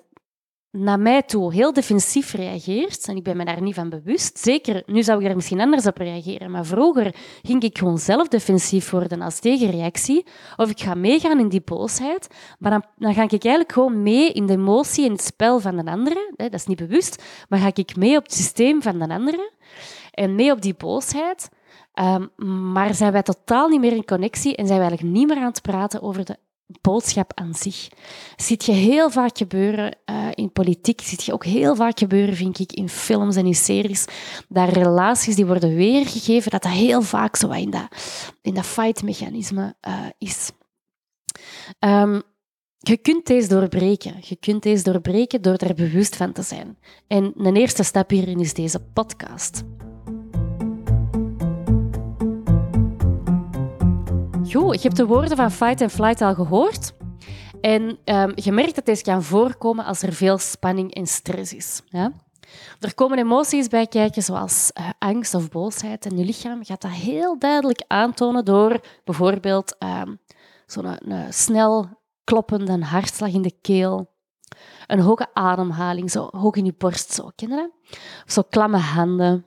naar mij toe heel defensief reageert, en ik ben me daar niet van bewust, zeker, nu zou ik er misschien anders op reageren, maar vroeger ging ik gewoon zelf defensief worden als tegenreactie, of ik ga meegaan in die boosheid, maar dan, dan ga ik eigenlijk gewoon mee in de emotie en het spel van de andere, dat is niet bewust, maar ga ik mee op het systeem van de andere, en mee op die boosheid, Ehm, maar zijn wij totaal niet meer in connectie en zijn wij eigenlijk niet meer aan het praten over de boodschap aan zich. Ziet je heel vaak gebeuren uh, in politiek, ziet je ook heel vaak gebeuren, vind ik, in films en in series, dat relaties die worden weergegeven, dat dat heel vaak zo in dat, in dat fight-mechanisme uh, is. Um, je kunt deze doorbreken. Je kunt deze doorbreken door er bewust van te zijn. En een eerste stap hierin is deze podcast. Goed, je hebt de woorden van fight and flight al gehoord. En um, je merkt dat deze kan voorkomen als er veel spanning en stress is. Ja? Er komen emoties bij kijken, zoals uh, angst of boosheid. En je lichaam gaat dat heel duidelijk aantonen door bijvoorbeeld um, zo'n snel kloppende hartslag in de keel. Een hoge ademhaling, zo hoog in je borst, zo. Ken dat? Zo klamme handen.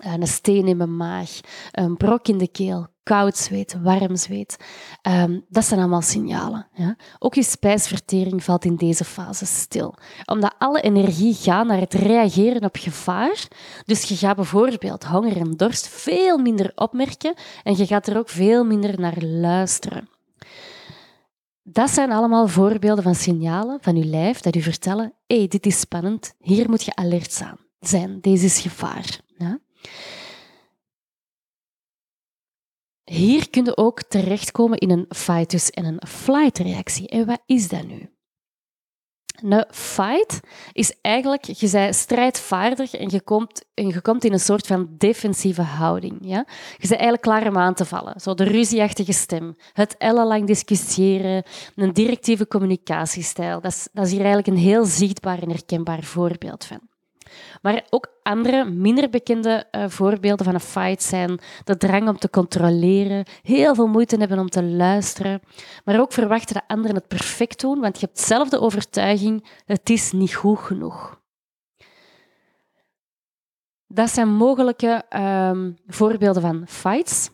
Een steen in mijn maag. Een brok in de keel. Koud zweet, warm zweet. Um, dat zijn allemaal signalen. Ja? Ook je spijsvertering valt in deze fase stil. Omdat alle energie gaat naar het reageren op gevaar. Dus je gaat bijvoorbeeld honger en dorst veel minder opmerken en je gaat er ook veel minder naar luisteren. Dat zijn allemaal voorbeelden van signalen van je lijf dat u vertellen: hey, dit is spannend, hier moet je alert zijn, deze is gevaar. Ja? Hier kun je ook terechtkomen in een fight en een flight reactie. En wat is dat nu? Een fight is eigenlijk, je bent strijdvaardig en je komt, en je komt in een soort van defensieve houding. Ja? Je bent eigenlijk klaar om aan te vallen. Zo de ruzieachtige stem, het ellenlang discussiëren, een directieve communicatiestijl. Dat is, dat is hier eigenlijk een heel zichtbaar en herkenbaar voorbeeld van. Maar ook andere, minder bekende uh, voorbeelden van een fight zijn de drang om te controleren, heel veel moeite hebben om te luisteren, maar ook verwachten dat anderen het perfect doen, want je hebt zelf de overtuiging, het is niet goed genoeg. Dat zijn mogelijke um, voorbeelden van fights.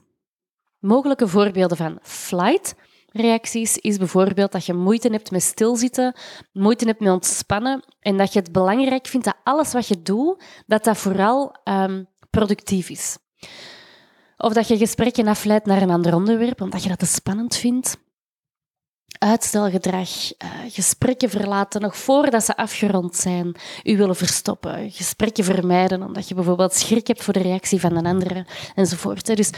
Mogelijke voorbeelden van flight reacties is bijvoorbeeld dat je moeite hebt met stilzitten, moeite hebt met ontspannen en dat je het belangrijk vindt dat alles wat je doet, dat dat vooral um, productief is. Of dat je gesprekken afleidt naar een ander onderwerp, omdat je dat te spannend vindt. Uitstelgedrag, uh, gesprekken verlaten nog voordat ze afgerond zijn, u willen verstoppen, gesprekken vermijden omdat je bijvoorbeeld schrik hebt voor de reactie van een andere enzovoort. Dus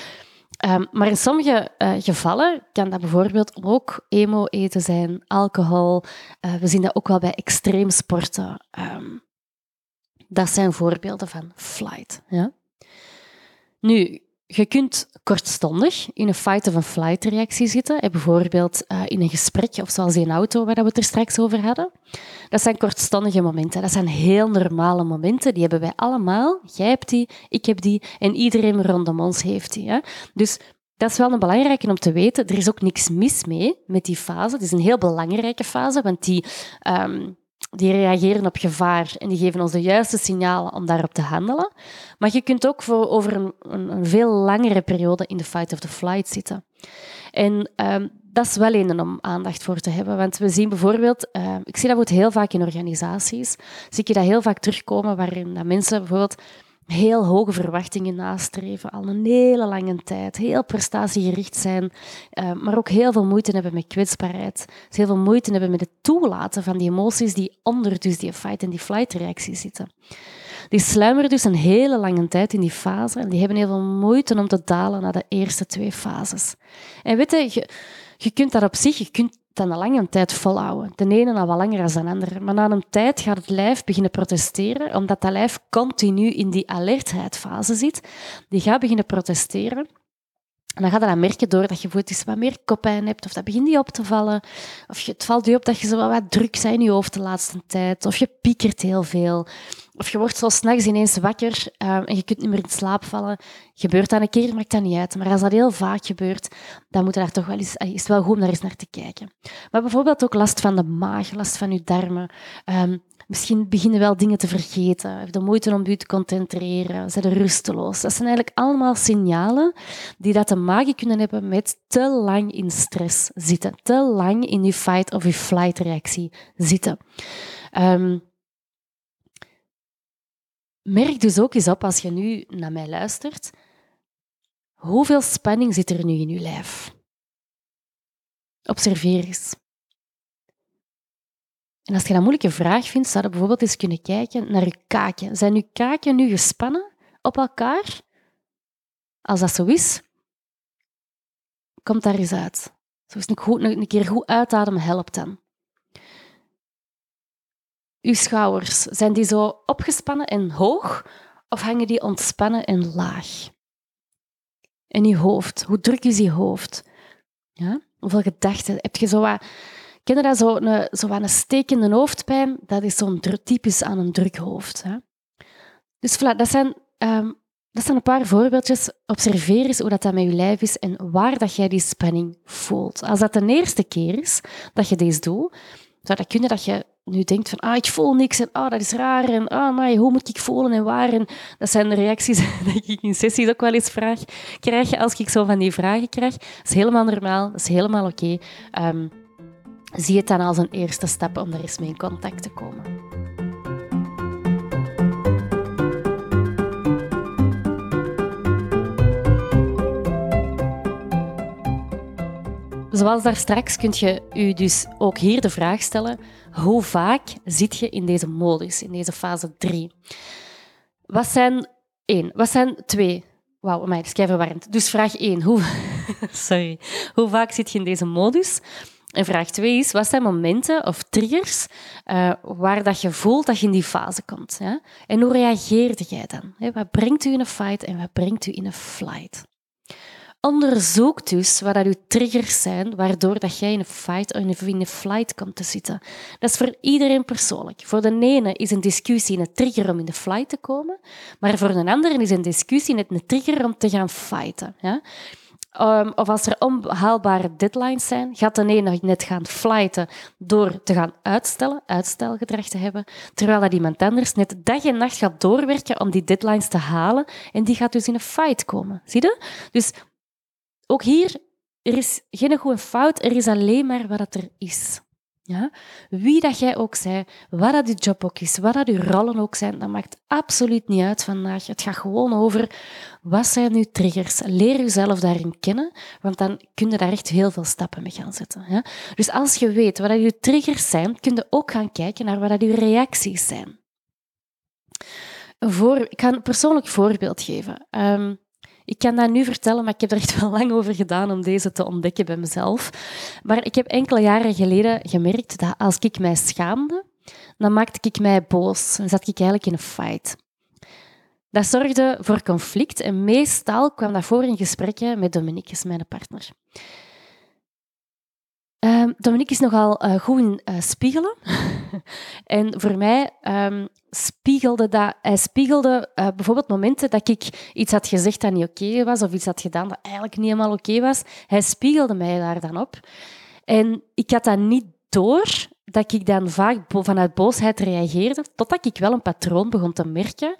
Um, maar in sommige uh, gevallen kan dat bijvoorbeeld ook emo-eten zijn, alcohol. Uh, we zien dat ook wel bij extreemsporten. Um, dat zijn voorbeelden van flight. Ja? Nu, je kunt kortstondig in een fight of een flight reactie zitten. Bijvoorbeeld uh, in een gesprek of zoals in een auto waar we het er straks over hadden. Dat zijn kortstondige momenten. Dat zijn heel normale momenten. Die hebben wij allemaal. Jij hebt die, ik heb die en iedereen rondom ons heeft die. Dus dat is wel een belangrijke om te weten. Er is ook niks mis mee met die fase. Het is een heel belangrijke fase, want die um, die reageren op gevaar en die geven ons de juiste signalen om daarop te handelen. Maar je kunt ook voor over een, een, een veel langere periode in de fight of the flight zitten. En um, dat is wel een om aandacht voor te hebben. Want we zien bijvoorbeeld, uh, ik zie dat heel vaak in organisaties, zie je dat heel vaak terugkomen waarin dat mensen bijvoorbeeld heel hoge verwachtingen nastreven, al een hele lange tijd, heel prestatiegericht zijn, uh, maar ook heel veel moeite hebben met kwetsbaarheid, dus heel veel moeite hebben met het toelaten van die emoties die onder dus die fight- en die flight-reactie zitten. Die sluimeren dus een hele lange tijd in die fase en die hebben heel veel moeite om te dalen naar de eerste twee fases. En weet je, je, je kunt dat op zich, je kunt dat een lange tijd volhouden. De ene al wat langer dan de andere. Maar na een tijd gaat het lijf beginnen protesteren, omdat dat lijf continu in die alertheidfase zit. Die gaat beginnen protesteren. En dan gaat je dat merken door dat je bijvoorbeeld wat meer koppijn hebt, of dat begint die op te vallen. Of je, het valt je op dat je zo wat druk bent in je hoofd de laatste tijd. Of je piekert heel veel. Of je wordt zo s'nachts ineens wakker um, en je kunt niet meer in slaap vallen. Gebeurt dat een keer, maakt dat niet uit. Maar als dat heel vaak gebeurt, dan moet je daar toch wel eens, is het wel goed om daar eens naar te kijken. Maar bijvoorbeeld ook last van de maag, last van je darmen. Um, misschien beginnen wel dingen te vergeten. Heb de moeite om je te concentreren. Zijn rusteloos. Dat zijn eigenlijk allemaal signalen die dat te maken kunnen hebben met te lang in stress zitten. Te lang in je fight of je flight reactie zitten. Um, merk dus ook eens op als je nu naar mij luistert. Hoeveel spanning zit er nu in je lijf? Observeer eens. En als je dat moeilijke vraag vindt, zou je bijvoorbeeld eens kunnen kijken naar je kaken. Zijn je kaken nu gespannen op elkaar? Als dat zo is, komt daar eens uit. Zo eens een, een keer goed uitademen helpt dan. Uw schouders, zijn die zo opgespannen en hoog of hangen die ontspannen en laag? En je hoofd, hoe druk is je hoofd? Ja? Hoeveel gedachten? Heb je zo wat... Ken dat, zo een, zo een stekende hoofdpijn? Dat is zo'n typisch aan een druk hoofd. Hè? Dus voilà, dat zijn, um, dat zijn een paar voorbeeldjes. Observeer eens hoe dat, dat met je lijf is en waar dat jij die spanning voelt. Als dat de eerste keer is dat je deze doet, zou dat kunnen dat je nu denkt van, ah, ik voel niks en ah, dat is raar en ah, maar hoe moet ik voelen en waar? En dat zijn de reacties die ik in sessies ook wel eens vraag, krijg als ik zo van die vragen krijg. Dat is helemaal normaal, dat is helemaal oké. Ehm, zie het dan als een eerste stap om er eens mee in contact te komen. Zoals daar straks kun je u dus ook hier de vraag stellen: hoe vaak zit je in deze modus, in deze fase 3? Wat zijn één? Wat zijn twee? Wauw, maar is verwarrend. Dus vraag 1, hoe, sorry, hoe vaak zit je in deze modus? En vraag 2 is, wat zijn momenten of triggers uh, waar dat je voelt dat je in die fase komt? En hoe reageerde jij dan? Wat brengt u in een fight en wat brengt u in een flight? Onderzoek dus wat dat uw triggers zijn, waardoor dat jij in een fight of in een flight komt te zitten. Dat is voor iedereen persoonlijk. Voor de ene is een discussie een trigger om in de flight te komen, maar voor een andere is een discussie net een trigger om te gaan fighten. Um, of als er onhaalbare deadlines zijn, gaat de ene net gaan flighten door te gaan uitstellen, uitstelgedrag te hebben, terwijl dat iemand anders net dag en nacht gaat doorwerken om die deadlines te halen en die gaat dus in een fight komen. Zie je? Dus ook hier, er is geen goede fout, er is alleen maar wat er is. Ja? Wie dat jij ook zij, wat dat je job ook is, wat dat je rollen ook zijn, dat maakt absoluut niet uit vandaag. Het gaat gewoon over wat zijn uw triggers. Leer jezelf daarin kennen, want dan kun je daar echt heel veel stappen mee gaan zetten. Ja? Dus als je weet wat dat je triggers zijn, kun je ook gaan kijken naar wat dat je reacties zijn. Voor, ik ga een persoonlijk voorbeeld geven. Um, ik kan dat nu vertellen, maar ik heb er echt wel lang over gedaan om deze te ontdekken bij mezelf. Maar ik heb enkele jaren geleden gemerkt dat als ik mij schaamde, dan maakte ik mij boos en zat ik eigenlijk in een fight. Dat zorgde voor conflict en meestal kwam dat voor in gesprekken met Dominique, mijn partner. Um, Dominique is nogal uh, goed in uh, spiegelen. en voor mij um, spiegelde dat, hij spiegelde uh, bijvoorbeeld momenten dat ik iets had gezegd dat niet oké was, of iets had gedaan dat eigenlijk niet helemaal oké was. Hij spiegelde mij daar dan op. En ik had dat niet door dat ik dan vaak vanuit boosheid reageerde, totdat ik wel een patroon begon te merken.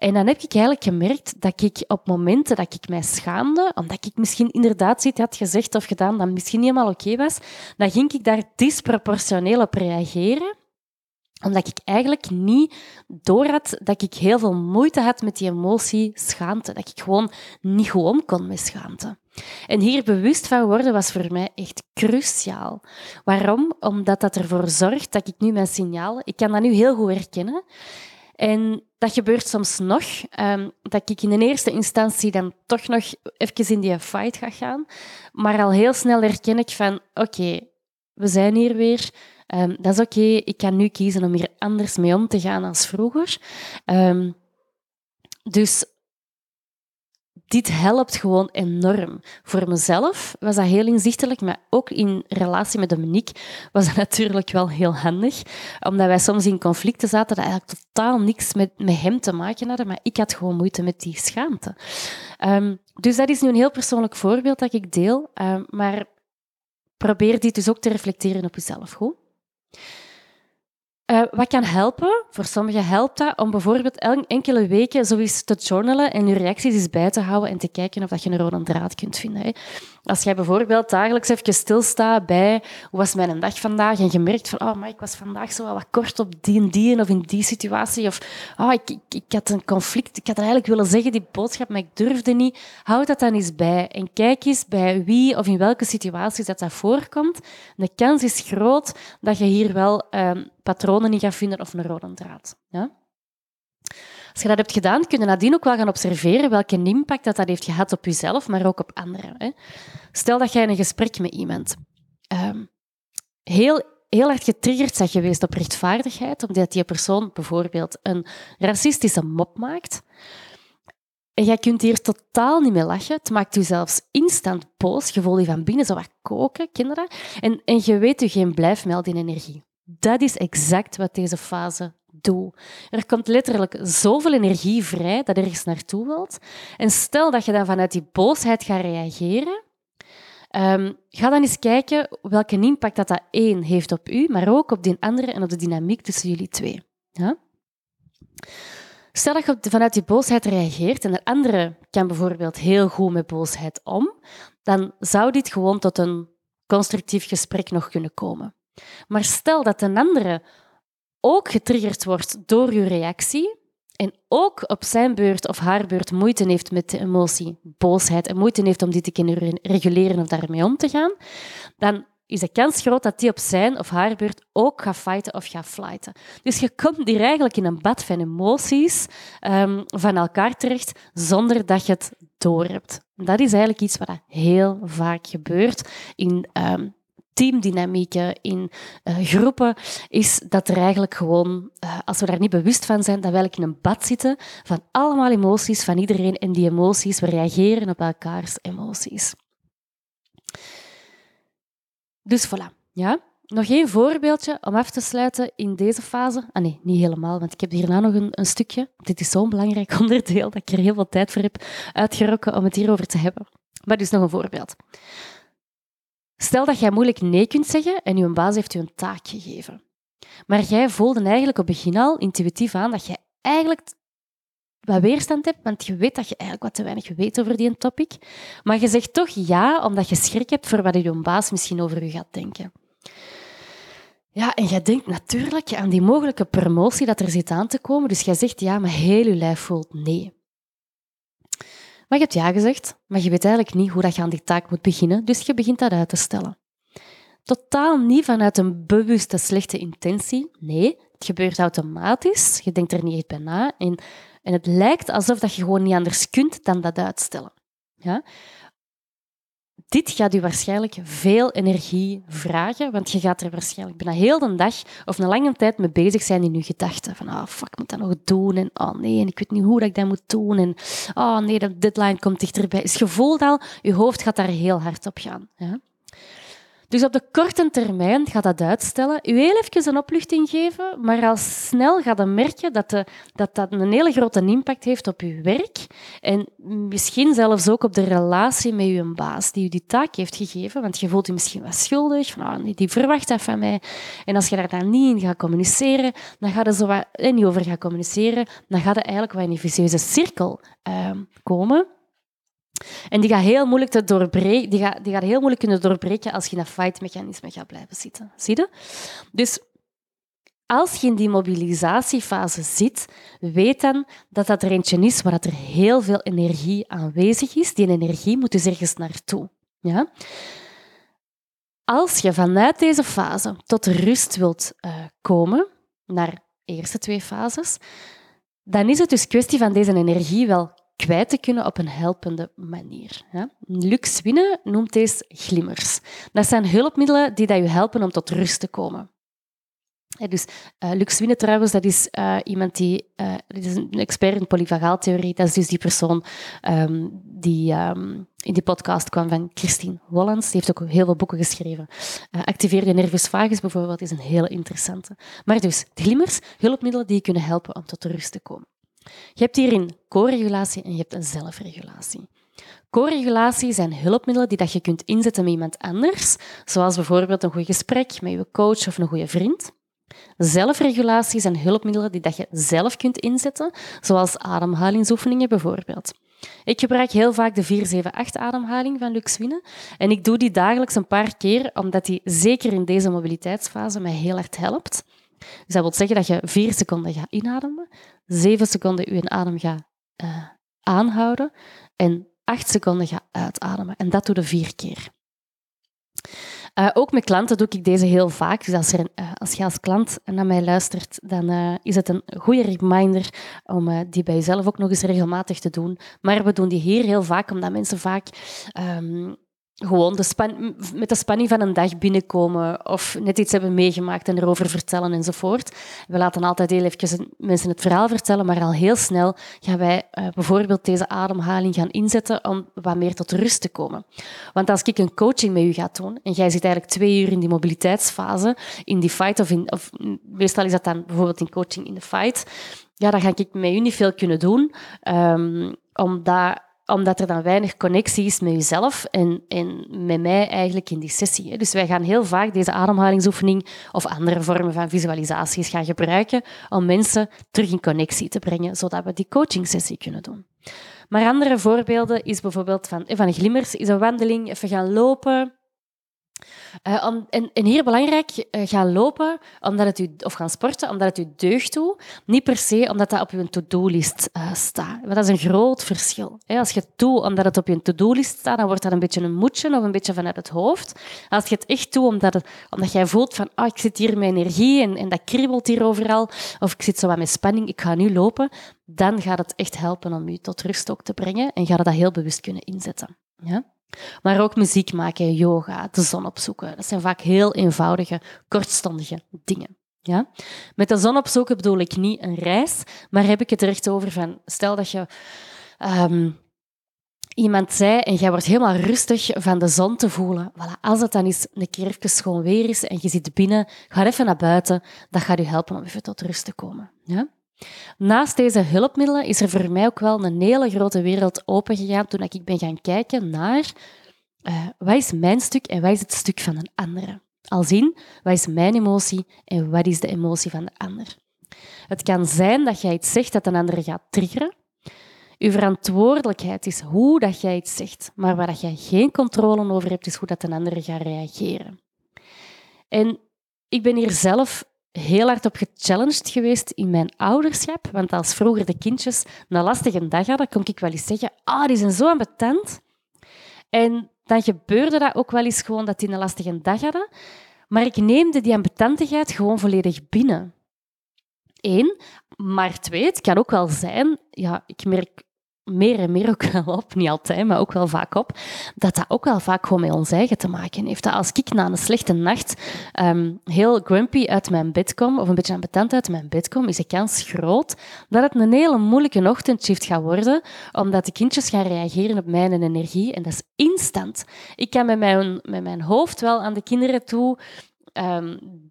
En dan heb ik eigenlijk gemerkt dat ik op momenten dat ik mij schaamde, omdat ik misschien inderdaad iets had gezegd of gedaan dat misschien niet helemaal oké was, dan ging ik daar disproportioneel op reageren omdat ik eigenlijk niet door had dat ik heel veel moeite had met die emotie schaamte. Dat ik gewoon niet gewoon kon met schaamte. En hier bewust van worden was voor mij echt cruciaal. Waarom? Omdat dat ervoor zorgt dat ik nu mijn signalen, ik kan dat nu heel goed herkennen. En dat gebeurt soms nog, um, dat ik in de eerste instantie dan toch nog even in die fight ga gaan. Maar al heel snel herken ik van, oké, we zijn hier weer. Um, dat is oké, ik kan nu kiezen om hier anders mee om te gaan als vroeger. Um, dus dit helpt gewoon enorm. Voor mezelf was dat heel inzichtelijk, maar ook in relatie met Dominique was dat natuurlijk wel heel handig, omdat wij soms in conflicten zaten dat eigenlijk totaal niks met, met hem te maken hadden, maar ik had gewoon moeite met die schaamte. Um, dus dat is nu een heel persoonlijk voorbeeld dat ik deel, um, maar probeer dit dus ook te reflecteren op jezelf. Goed? Uh, wat kan helpen? Voor sommigen helpt dat om bijvoorbeeld enkele weken zoiets te journalen en je reacties eens bij te houden en te kijken of dat je een rode draad kunt vinden. Hè. Als jij bijvoorbeeld dagelijks even stilstaat bij hoe was mijn dag vandaag en je merkt van oh, maar ik was vandaag zo wel wat kort op die en die of in die situatie of oh, ik, ik, ik had een conflict, ik had eigenlijk willen zeggen die boodschap, maar ik durfde niet. Houd dat dan eens bij en kijk eens bij wie of in welke situaties dat, dat voorkomt. De kans is groot dat je hier wel um, patronen in gaat vinden of een rode draad. Ja? Als je dat hebt gedaan, kun je nadien ook wel gaan observeren welke impact dat, dat heeft gehad op jezelf, maar ook op anderen. Hè. Stel dat jij in een gesprek met iemand um, heel, heel hard getriggerd bent geweest op rechtvaardigheid, omdat die persoon bijvoorbeeld een racistische mop maakt. En jij kunt hier totaal niet meer lachen. Het maakt je zelfs instant boos. Je voelt je van binnen zo wat koken, kinderen. En, en je weet je geen blijfmeld in energie. Dat is exact wat deze fase Er komt letterlijk zoveel energie vrij dat er naartoe wilt. En stel dat je dan vanuit die boosheid gaat reageren, um, ga dan eens kijken welke impact dat, dat één heeft op u, maar ook op die andere en op de dynamiek tussen jullie twee. Ja? Stel dat je vanuit die boosheid reageert en de andere kan bijvoorbeeld heel goed met boosheid om, dan zou dit gewoon tot een constructief gesprek nog kunnen komen. Maar stel dat een andere ook getriggerd wordt door uw reactie en ook op zijn beurt of haar beurt moeite heeft met de emotie boosheid en moeite heeft om die te kunnen reguleren of daarmee om te gaan, dan is de kans groot dat die op zijn of haar beurt ook gaat fighten of gaat flighten. Dus je komt hier eigenlijk in een bad van emoties um, van elkaar terecht zonder dat je het doorhebt. Dat is eigenlijk iets wat heel vaak gebeurt in um, teamdynamieken, in uh, groepen, is dat er eigenlijk gewoon, uh, als we daar niet bewust van zijn, dat we eigenlijk in een bad zitten van allemaal emoties van iedereen en die emoties, we reageren op elkaars emoties. Dus voilà, ja. Nog één voorbeeldje om af te sluiten in deze fase. Ah nee, niet helemaal, want ik heb hierna nog een, een stukje. Dit is zo'n belangrijk onderdeel dat ik er heel veel tijd voor heb uitgerokken om het hierover te hebben. Maar dus nog een voorbeeld. Stel dat jij moeilijk nee kunt zeggen en je baas heeft je een taak gegeven. Maar jij voelde eigenlijk op het begin al intuïtief aan dat je eigenlijk wat weerstand hebt, want je weet dat je eigenlijk wat te weinig weet over die topic. Maar je zegt toch ja, omdat je schrik hebt voor wat je baas misschien over je gaat denken. Ja, en jij denkt natuurlijk aan die mogelijke promotie dat er zit aan te komen. Dus jij zegt ja, maar heel je lijf voelt nee. Maar je hebt ja gezegd, maar je weet eigenlijk niet hoe dat je aan die taak moet beginnen, dus je begint dat uit te stellen. Totaal niet vanuit een bewuste slechte intentie. Nee, het gebeurt automatisch. Je denkt er niet echt bij na. En, en het lijkt alsof dat je gewoon niet anders kunt dan dat uitstellen. Ja? Dit gaat u waarschijnlijk veel energie vragen, want je gaat er waarschijnlijk bijna heel de dag of een lange tijd mee bezig zijn in je gedachten. Van, oh, fuck, moet dat nog doen. En oh nee, en ik weet niet hoe dat ik dat moet doen. En oh nee, de deadline komt dichterbij. Dus je voelt al, je hoofd gaat daar heel hard op gaan. Ja? Dus op de korte termijn gaat dat uitstellen, u heel even een opluchting geven, maar al snel gaat je merken dat, de, dat dat een hele grote impact heeft op uw werk en misschien zelfs ook op de relatie met uw baas die u die taak heeft gegeven, want je voelt je misschien wat schuldig, van oh, die verwacht dat van mij. En als je daar dan niet in gaat communiceren, dan gaat er zo wat, en niet over gaan communiceren, dan gaat er eigenlijk wat in een vicieuze cirkel uh, komen en die gaat heel moeilijk, te doorbreken, die gaat, die gaat heel moeilijk kunnen doorbreken als je in een fight-mechanisme gaat blijven zitten. Zie je? Dus als je in die mobilisatiefase zit, weet dan dat dat er eentje is waar er heel veel energie aanwezig is. Die energie moet dus ergens naartoe. Ja? Als je vanuit deze fase tot rust wilt uh, komen, naar de eerste twee fases, dan is het dus kwestie van deze energie wel kwijt te kunnen op een helpende manier. Lux Winnen noemt deze glimmers. Dat zijn hulpmiddelen die je helpen om tot rust te komen. Dus uh, Lux Winnen trouwens, dat is uh, iemand die, uh, dat is een expert in polyvagaaltheorie. Dat is dus die persoon um, die um, in die podcast kwam van Christine Wollens. Die heeft ook heel veel boeken geschreven. Activeer de nervus vagus bijvoorbeeld is een hele interessante. Maar dus, glimmers, hulpmiddelen die je kunnen helpen om tot rust te komen. Je hebt hierin co-regulatie en je hebt een zelfregulatie. Co-regulatie zijn hulpmiddelen die dat je kunt inzetten met iemand anders, zoals bijvoorbeeld een goed gesprek met je coach of een goede vriend. Zelfregulatie zijn hulpmiddelen die dat je zelf kunt inzetten, zoals ademhalingsoefeningen bijvoorbeeld. Ik gebruik heel vaak de 4-7-8 ademhaling van Luxwine. En ik doe die dagelijks een paar keer, omdat die zeker in deze mobiliteitsfase mij heel hard helpt. Dus dat wil zeggen dat je 4 seconden gaat inademen, 7 seconden je adem gaat uh, aanhouden en 8 seconden gaat uitademen. En dat doe je vier keer. Uh, ook met klanten doe ik deze heel vaak. Dus als, er, uh, als je als klant naar mij luistert, dan is het een goede reminder om die bij jezelf ook nog eens regelmatig te doen. Maar we doen die hier heel vaak, omdat mensen vaak um, gewoon de span met de spanning van een dag binnenkomen of net iets hebben meegemaakt en erover vertellen enzovoort. We laten altijd heel even mensen het verhaal vertellen, maar al heel snel gaan wij uh, bijvoorbeeld deze ademhaling gaan inzetten om wat meer tot rust te komen. Want als ik een coaching met u ga doen en jij zit eigenlijk twee uur in die mobiliteitsfase, in die fight of, in, of meestal is dat dan bijvoorbeeld in coaching in de fight, ja, dan ga ik met u niet veel kunnen doen, um, omdat omdat er dan weinig connectie is met jezelf en, en met mij eigenlijk in die sessie. Dus wij gaan heel vaak deze ademhalingsoefening of andere vormen van visualisaties gaan gebruiken om mensen terug in connectie te brengen, zodat we die coachingsessie kunnen doen. Maar andere voorbeelden is bijvoorbeeld van, van glimmers, is een wandeling, even gaan lopen, om, en, en, hier belangrijk, uh, gaan lopen omdat het u, of gaan sporten omdat het u deugd doet. Niet per se omdat dat op uw to-do-list uh, staat. Want dat is een groot verschil. Als je het doet omdat het op je to-do-list staat, dan wordt dat een beetje een moedje of een beetje vanuit het hoofd. Als je het echt doet omdat, het, omdat jij voelt van ah, ik zit hier met energie en, en dat kriebelt hier overal, of ik zit zo wat met spanning, ik ga nu lopen, dan gaat het echt helpen om je tot rust ook te brengen en ga je dat heel bewust kunnen inzetten. Ja? Maar ook muziek maken, yoga, de zon opzoeken. Dat zijn vaak heel eenvoudige, kortstondige dingen. Ja? Met de zon opzoeken bedoel ik niet een reis, maar heb ik het er echt over van, stel dat je um, iemand zei en jij wordt helemaal rustig van de zon te voelen. Voilà, als het dan eens een keer schoon weer is en je zit binnen, ga even naar buiten, dat gaat je helpen om even tot rust te komen. Ja? Naast deze hulpmiddelen is er voor mij ook wel een hele grote wereld opengegaan toen ik ben gaan kijken naar uh, wat is mijn stuk en wat is het stuk van een andere. Al zien, wat is mijn emotie en wat is de emotie van de ander. Het kan zijn dat jij iets zegt dat een ander gaat triggeren. Uw verantwoordelijkheid is hoe dat jij iets zegt, maar waar dat jij geen controle over hebt, is hoe dat een ander gaat reageren. En ik ben hier zelf heel hard op gechallenged geweest in mijn ouderschap. Want als vroeger de kindjes een lastige dag hadden, kon ik wel eens zeggen, ah, die zijn zo ambetant. En dan gebeurde dat ook wel eens gewoon dat die een lastige dag hadden. Maar ik neemde die ambetantigheid gewoon volledig binnen. Eén. Maar twee, het kan ook wel zijn, ja, ik merk meer en meer ook wel op, niet altijd, maar ook wel vaak op, dat dat ook wel vaak gewoon met ons eigen te maken heeft. Dat als ik na een slechte nacht um, heel grumpy uit mijn bed kom, of een beetje ambetant uit mijn bed kom, is de kans groot dat het een hele moeilijke ochtendshift gaat worden, omdat de kindjes gaan reageren op mijn energie. En dat is instant. Ik kan met mijn, met mijn hoofd wel aan de kinderen toe um,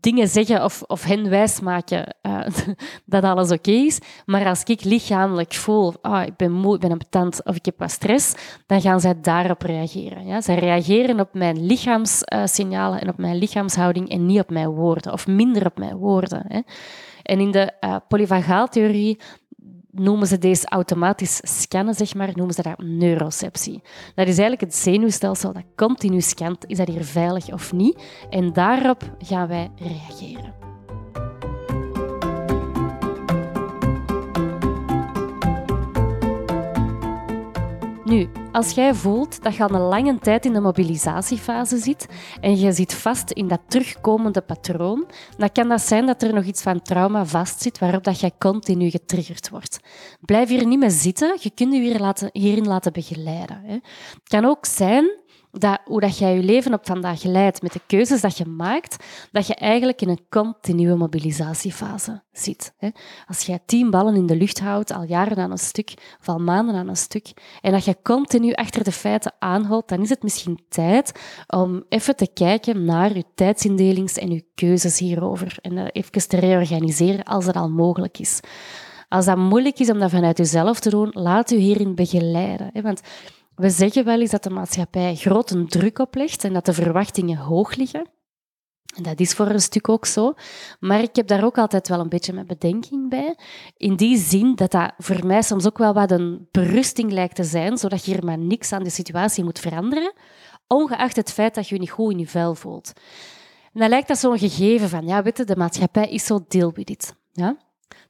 dingen zeggen of, of hen wijsmaken uh, dat alles oké is. Maar als ik lichamelijk voel, oh, ik ben moe, ik ben of ik heb wat stress, dan gaan zij daarop reageren. Ja? Zij reageren op mijn lichaamssignalen en op mijn lichaamshouding en niet op mijn woorden, of minder op mijn woorden. Hè? En in de uh, polyvagaaltheorie noemen ze deze automatisch scannen, zeg maar, noemen ze dat neuroceptie. Dat is eigenlijk het zenuwstelsel dat continu scant, is dat hier veilig of niet? En daarop gaan wij reageren. Nu, als jij voelt dat je al een lange tijd in de mobilisatiefase zit en je zit vast in dat terugkomende patroon, dan kan dat zijn dat er nog iets van trauma vastzit waarop dat jij continu getriggerd wordt. Blijf hier niet meer zitten, je kunt je hierin laten begeleiden. Het kan ook zijn dat, hoe dat jij je leven op vandaag leidt met de keuzes dat je maakt, dat je eigenlijk in een continue mobilisatiefase zit. Als jij tien ballen in de lucht houdt, al jaren aan een stuk, of al maanden aan een stuk, en dat je continu achter de feiten aanhoudt, dan is het misschien tijd om even te kijken naar je tijdsindelings en je keuzes hierover. En dat even te reorganiseren als het al mogelijk is. Als dat moeilijk is om dat vanuit jezelf te doen, laat u hierin begeleiden. Want we zeggen wel eens dat de maatschappij grote druk oplegt en dat de verwachtingen hoog liggen. En dat is voor een stuk ook zo. Maar ik heb daar ook altijd wel een beetje mijn bedenking bij. In die zin dat dat voor mij soms ook wel wat een berusting lijkt te zijn, zodat je hier maar niks aan de situatie moet veranderen, ongeacht het feit dat je je niet goed in je vel voelt. En dan lijkt dat zo'n gegeven van, ja, weet de maatschappij is zo deel with dit. Ja?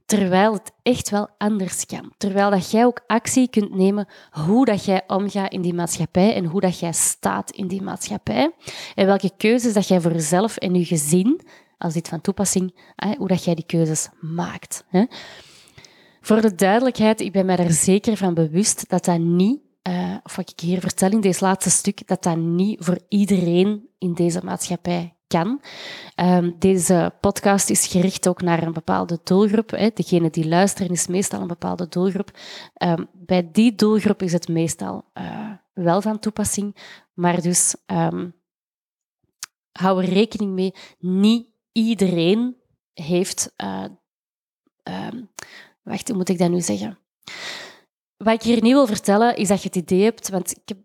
Terwijl het echt wel anders kan. Terwijl dat jij ook actie kunt nemen hoe dat jij omgaat in die maatschappij en hoe dat jij staat in die maatschappij. En welke keuzes dat jij voor jezelf en je gezin, als dit van toepassing, hoe dat jij die keuzes maakt. Voor de duidelijkheid, ik ben mij er zeker van bewust dat dat niet, uh, of wat ik hier vertel in deze laatste stuk, dat dat niet voor iedereen in deze maatschappij kan. Um, deze podcast is gericht ook naar een bepaalde doelgroep. Hè. Degene die luisteren is meestal een bepaalde doelgroep. Um, bij die doelgroep is het meestal uh, wel van toepassing. Maar dus um, hou er rekening mee, niet iedereen heeft... Uh, wacht, hoe moet ik dat nu zeggen? Wat ik hier niet wil vertellen, is dat je het idee hebt... Want ik heb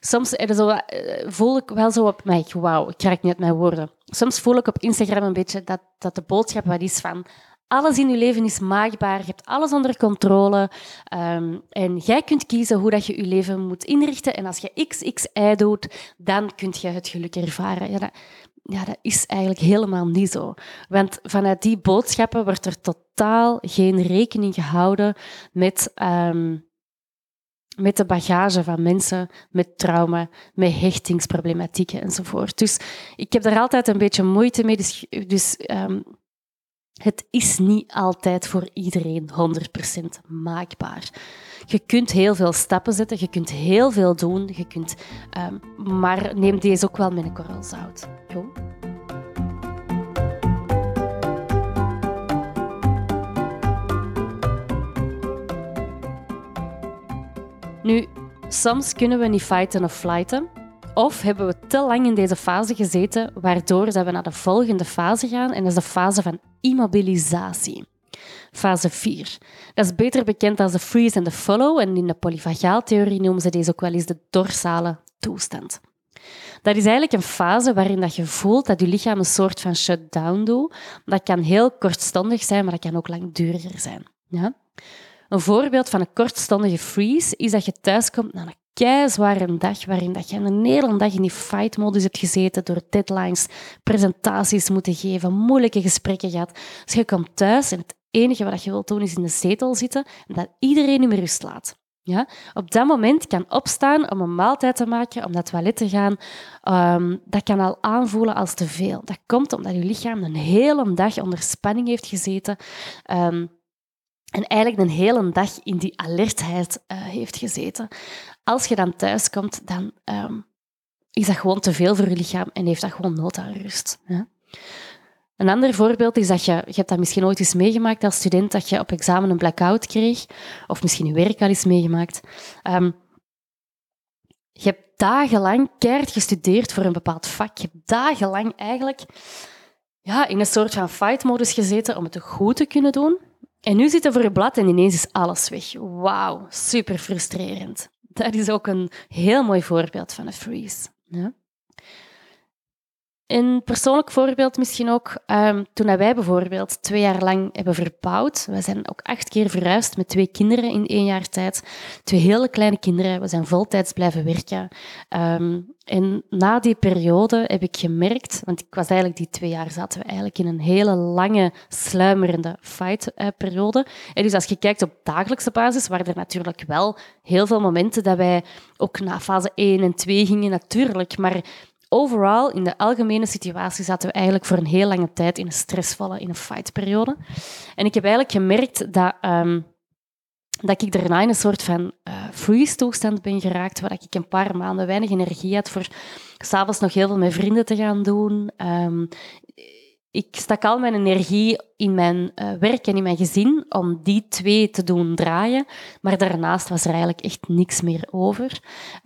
soms zo, eh, voel ik wel zo op mij, wauw, ik krijg niet mijn woorden. Soms voel ik op Instagram een beetje dat, dat de boodschap wat is van alles in je leven is maakbaar, je hebt alles onder controle um, en jij kunt kiezen hoe dat je je leven moet inrichten en als je x, x, y doet, dan kun je het geluk ervaren. Ja, dat, ja, dat is eigenlijk helemaal niet zo. Want vanuit die boodschappen wordt er totaal geen rekening gehouden met... Um, met de bagage van mensen met trauma, met hechtingsproblematieken enzovoort. Dus ik heb daar altijd een beetje moeite mee. Dus, dus um, het is niet altijd voor iedereen 100% maakbaar. Je kunt heel veel stappen zetten, je kunt heel veel doen, je kunt, um, maar neem deze ook wel met een korrel zout. Nu, soms kunnen we niet fighten of flighten. Of hebben we te lang in deze fase gezeten, waardoor dat we naar de volgende fase gaan. En dat is de fase van immobilisatie. Fase 4. Dat is beter bekend als de freeze en de follow. En in de polyvagaaltheorie noemen ze deze ook wel eens de dorsale toestand. Dat is eigenlijk een fase waarin dat je voelt dat je lichaam een soort van shutdown doet. Dat kan heel kortstondig zijn, maar dat kan ook langduriger zijn. Ja? Een voorbeeld van een kortstondige freeze is dat je thuiskomt na een keizware dag waarin dat je een hele dag in die fight-modus hebt gezeten door deadlines, presentaties moeten geven, moeilijke gesprekken gehad. Dus je komt thuis en het enige wat je wilt doen is in de zetel zitten en dat iedereen je meer rust laat. Ja? Op dat moment kan opstaan om een maaltijd te maken, om naar het toilet te gaan, um, dat kan al aanvoelen als te veel. Dat komt omdat je lichaam een hele dag onder spanning heeft gezeten. Um, en eigenlijk een hele dag in die alertheid uh, heeft gezeten. Als je dan thuis komt, dan um, is dat gewoon te veel voor je lichaam en heeft dat gewoon nood aan rust. Een ander voorbeeld is dat je, je hebt dat misschien ooit eens meegemaakt als student, dat je op examen een blackout kreeg, of misschien je werk al eens meegemaakt. Um, je hebt dagenlang keihard gestudeerd voor een bepaald vak. Je hebt dagenlang eigenlijk ja, in een soort van fight-modus gezeten om het goed te kunnen doen. En nu zit er voor je blad en ineens is alles weg. Wauw, super frustrerend. Dat is ook een heel mooi voorbeeld van een freeze. Ja? Een persoonlijk voorbeeld misschien ook, um, toen wij bijvoorbeeld twee jaar lang hebben verbouwd. We zijn ook acht keer verhuisd met twee kinderen in één jaar tijd. Twee hele kleine kinderen. We zijn voltijds blijven werken. Um, en na die periode heb ik gemerkt, want ik was eigenlijk die twee jaar zaten we eigenlijk in een hele lange, sluimerende fight-periode. En dus als je kijkt op dagelijkse basis, waren er natuurlijk wel heel veel momenten dat wij ook na fase 1 en 2 gingen, natuurlijk. Maar overal, in de algemene situatie, zaten we eigenlijk voor een heel lange tijd in een stressvolle, in een fightperiode. En ik heb eigenlijk gemerkt dat, um, dat ik daarna in een soort van uh, freeze-toestand ben geraakt, waar ik een paar maanden weinig energie had voor s'avonds nog heel veel met vrienden te gaan doen. Um, ik stak al mijn energie in mijn uh, werk en in mijn gezin om die twee te doen draaien. Maar daarnaast was er eigenlijk echt niks meer over.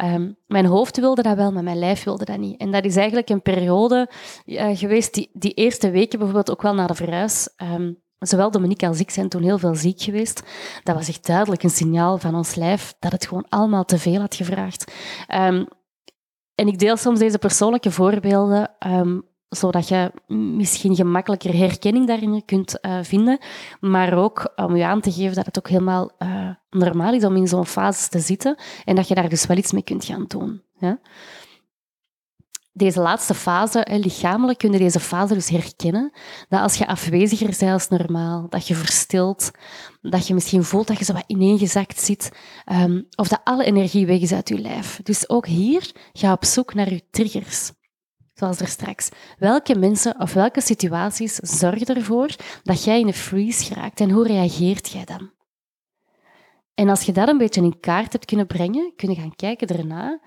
Um, mijn hoofd wilde dat wel, maar mijn lijf wilde dat niet. En dat is eigenlijk een periode uh, geweest, die, die eerste weken bijvoorbeeld ook wel na de verhuis. Um, Zowel Dominique als ik zijn toen heel veel ziek geweest. Dat was echt duidelijk een signaal van ons lijf dat het gewoon allemaal te veel had gevraagd. Um, en ik deel soms deze persoonlijke voorbeelden zodat je misschien gemakkelijker herkenning daarin kunt uh, vinden, maar ook om je aan te geven dat het ook helemaal uh, normaal is om in zo'n fase te zitten en dat je daar dus wel iets mee kunt gaan doen. Ja? Deze laatste fase, lichamelijk kun je deze fase dus herkennen. Dat als je afweziger bent als normaal, dat je verstilt, dat je misschien voelt dat je zo wat ineengezakt zit, um, of dat alle energie weg is uit je lijf. Dus ook hier ga op zoek naar je triggers zoals er straks. Welke mensen of welke situaties zorgen ervoor dat jij in een freeze geraakt en hoe reageert jij dan? En als je dat een beetje in kaart hebt kunnen brengen, kun je gaan kijken daarna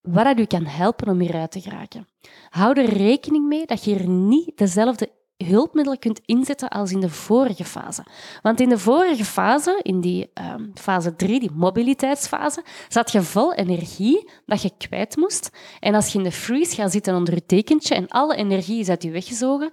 wat dat u kan helpen om hieruit te geraken. Hou er rekening mee dat je er niet dezelfde hulpmiddelen kunt inzetten als in de vorige fase. Want in de vorige fase, in die um, fase 3, die mobiliteitsfase, zat je vol energie dat je kwijt moest. En als je in de freeze gaat zitten onder je tekentje en alle energie is uit je weggezogen,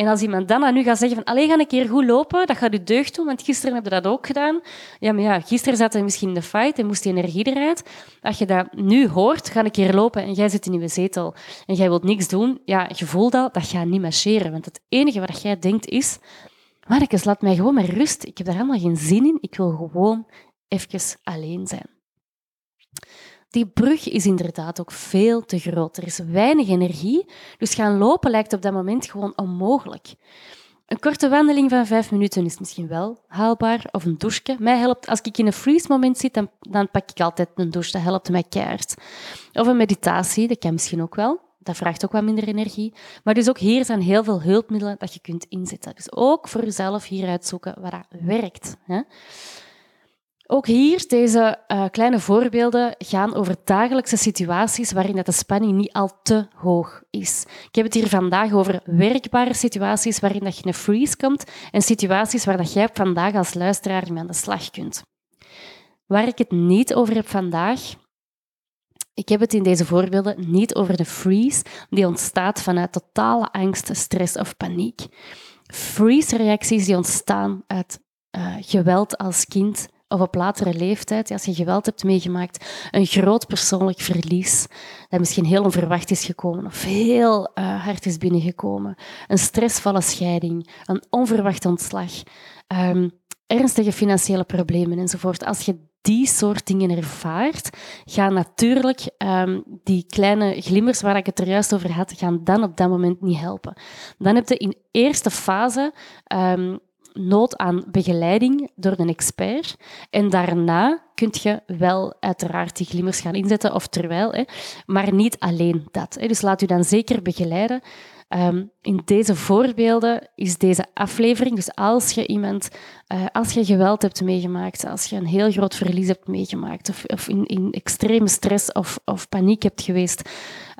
en als iemand dan aan u gaat zeggen van, allee, ga een keer goed lopen, dat gaat u deugd doen, want gisteren heb je dat ook gedaan. Ja, maar ja, gisteren zat hij misschien in de fight en moest die energie eruit. Als je dat nu hoort, ga een keer lopen en jij zit in je zetel en jij wilt niks doen, ja, je voelt dat, dat gaat niet marcheren. Want het enige wat jij denkt is, Marcus, laat mij gewoon maar rust. Ik heb daar helemaal geen zin in. Ik wil gewoon even alleen zijn. Die brug is inderdaad ook veel te groot. Er is weinig energie, dus gaan lopen lijkt op dat moment gewoon onmogelijk. Een korte wandeling van vijf minuten is misschien wel haalbaar, of een douche. Mij helpt, als ik in een freeze moment zit, dan, dan pak ik altijd een douche. Dat helpt mij keihard. Of een meditatie, dat kan misschien ook wel. Dat vraagt ook wat minder energie. Maar dus ook hier zijn heel veel hulpmiddelen dat je kunt inzetten. Dus ook voor jezelf hier uitzoeken wat dat werkt. Hè? Ook hier, deze uh, kleine voorbeelden gaan over dagelijkse situaties waarin de spanning niet al te hoog is. Ik heb het hier vandaag over werkbare situaties waarin dat je in een freeze komt en situaties waar dat jij vandaag als luisteraar mee aan de slag kunt. Waar ik het niet over heb vandaag, ik heb het in deze voorbeelden niet over de freeze die ontstaat vanuit totale angst, stress of paniek. Freeze-reacties die ontstaan uit uh, geweld als kind, of op latere leeftijd, als je geweld hebt meegemaakt, een groot persoonlijk verlies, dat misschien heel onverwacht is gekomen of heel uh, hard is binnengekomen, een stressvolle scheiding, een onverwacht ontslag, um, ernstige financiële problemen enzovoort. Als je die soort dingen ervaart, gaan natuurlijk um, die kleine glimmers waar ik het er juist over had, gaan dan op dat moment niet helpen. Dan heb je in eerste fase um, nood aan begeleiding door een expert. En daarna kun je wel uiteraard die glimmers gaan inzetten, of terwijl, hè, maar niet alleen dat. Hè. Dus laat u dan zeker begeleiden. Um, in deze voorbeelden is deze aflevering, dus als je iemand, uh, als je geweld hebt meegemaakt, als je een heel groot verlies hebt meegemaakt, of, of in, in extreme stress of, of paniek hebt geweest,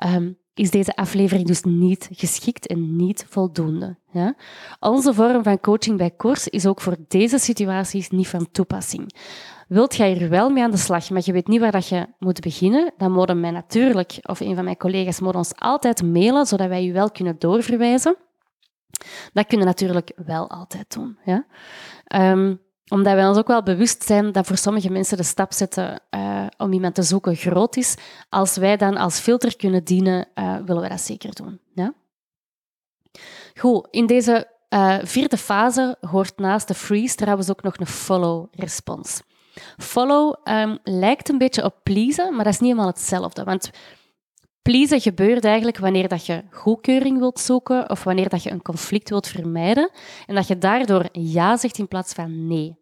um, is deze aflevering dus niet geschikt en niet voldoende. Ja? Onze vorm van coaching bij Koers is ook voor deze situaties niet van toepassing. Wilt jij er wel mee aan de slag, maar je weet niet waar dat je moet beginnen, dan mogen mij natuurlijk, of een van mijn collega's, ons altijd mailen, zodat wij je wel kunnen doorverwijzen. Dat kunnen we natuurlijk wel altijd doen. Ja? Um, omdat wij ons ook wel bewust zijn dat voor sommige mensen de stap zetten uh, om iemand te zoeken groot is. Als wij dan als filter kunnen dienen, uh, willen we dat zeker doen. Ja? Goed, in deze uh, vierde fase hoort naast de freeze trouwens ook nog een follow-respons. Follow um, lijkt een beetje op pleasen, maar dat is niet helemaal hetzelfde. Want pleasen gebeurt eigenlijk wanneer dat je goedkeuring wilt zoeken of wanneer dat je een conflict wilt vermijden en dat je daardoor ja zegt in plaats van nee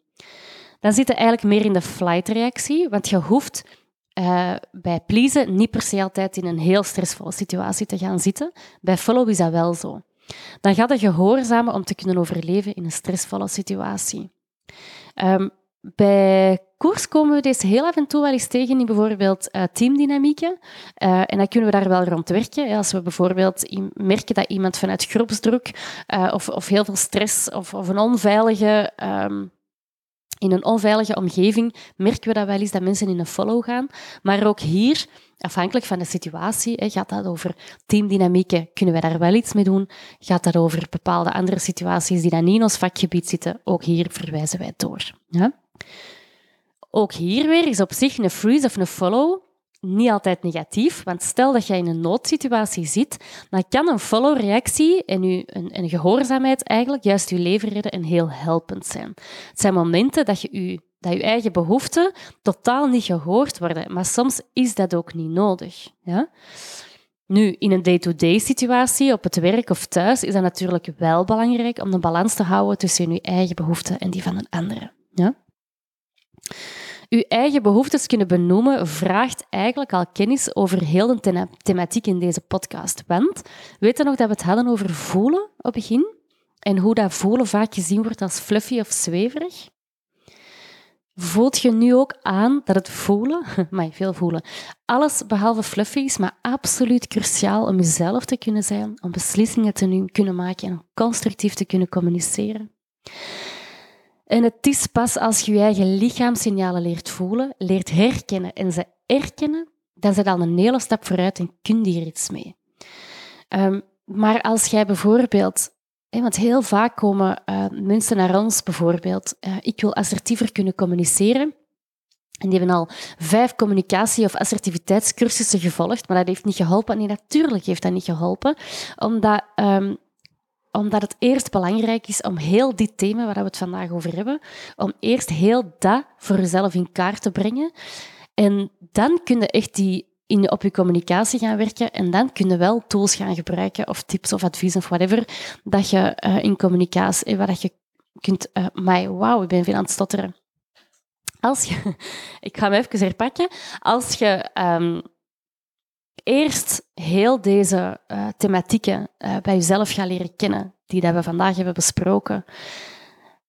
dan zit je eigenlijk meer in de flight-reactie, want je hoeft uh, bij pleasen niet per se altijd in een heel stressvolle situatie te gaan zitten. Bij follow is dat wel zo. Dan gaat het gehoorzamen om te kunnen overleven in een stressvolle situatie. Um, bij koers komen we deze heel af en toe wel eens tegen in bijvoorbeeld uh, teamdynamieken. Uh, en dan kunnen we daar wel rond werken. Als we bijvoorbeeld merken dat iemand vanuit groepsdruk of, of heel veel stress of, of een onveilige um, in een onveilige omgeving merken we dat wel eens dat mensen in een follow gaan. Maar ook hier, afhankelijk van de situatie, gaat dat over teamdynamieken, kunnen wij daar wel iets mee doen? Gaat dat over bepaalde andere situaties die dan niet in ons vakgebied zitten? Ook hier verwijzen wij door. Ja? Ook hier weer is op zich een freeze of een follow niet altijd negatief, want stel dat jij in een noodsituatie zit, dan kan een follow-reactie en een, een gehoorzaamheid eigenlijk juist je leven redden en heel helpend zijn. Het zijn momenten dat je u dat je eigen behoeften totaal niet gehoord worden. Maar soms is dat ook niet nodig. Ja? Nu, in een day-to-day situatie, op het werk of thuis, is dat natuurlijk wel belangrijk om de balans te houden tussen je eigen behoeften en die van een andere. Ja? Uw eigen behoeftes kunnen benoemen vraagt eigenlijk al kennis over heel de thematiek in deze podcast. Want weet je nog dat we het hadden over voelen op het begin? En hoe dat voelen vaak gezien wordt als fluffy of zweverig? Voelt je nu ook aan dat het voelen, maar veel voelen, alles behalve fluffy is, maar absoluut cruciaal om jezelf te kunnen zijn, om beslissingen te kunnen maken en constructief te kunnen communiceren? En het is pas als je je eigen lichaamssignalen leert voelen, leert herkennen en ze erkennen, dan zit al een hele stap vooruit en kun je hier iets mee. Um, maar als jij bijvoorbeeld want heel vaak komen uh, mensen naar ons bijvoorbeeld. Uh, ik wil assertiever kunnen communiceren. En die hebben al vijf communicatie- of assertiviteitscursussen gevolgd, maar dat heeft niet geholpen. Nee, natuurlijk heeft dat niet geholpen, omdat, um, omdat het eerst belangrijk is om heel dit thema waar we het vandaag over hebben, om eerst heel dat voor jezelf in kaart te brengen. En dan kun je echt die in, op je communicatie gaan werken en dan kun je wel tools gaan gebruiken of tips of advies of whatever dat je uh, in communicatie, eh, waar je kunt, uh, maar wauw, ik ben veel aan het stotteren. Als je, ik ga me even herpakken, als je um, eerst heel deze uh, thematieken uh, bij jezelf gaat leren kennen, die dat we vandaag hebben besproken,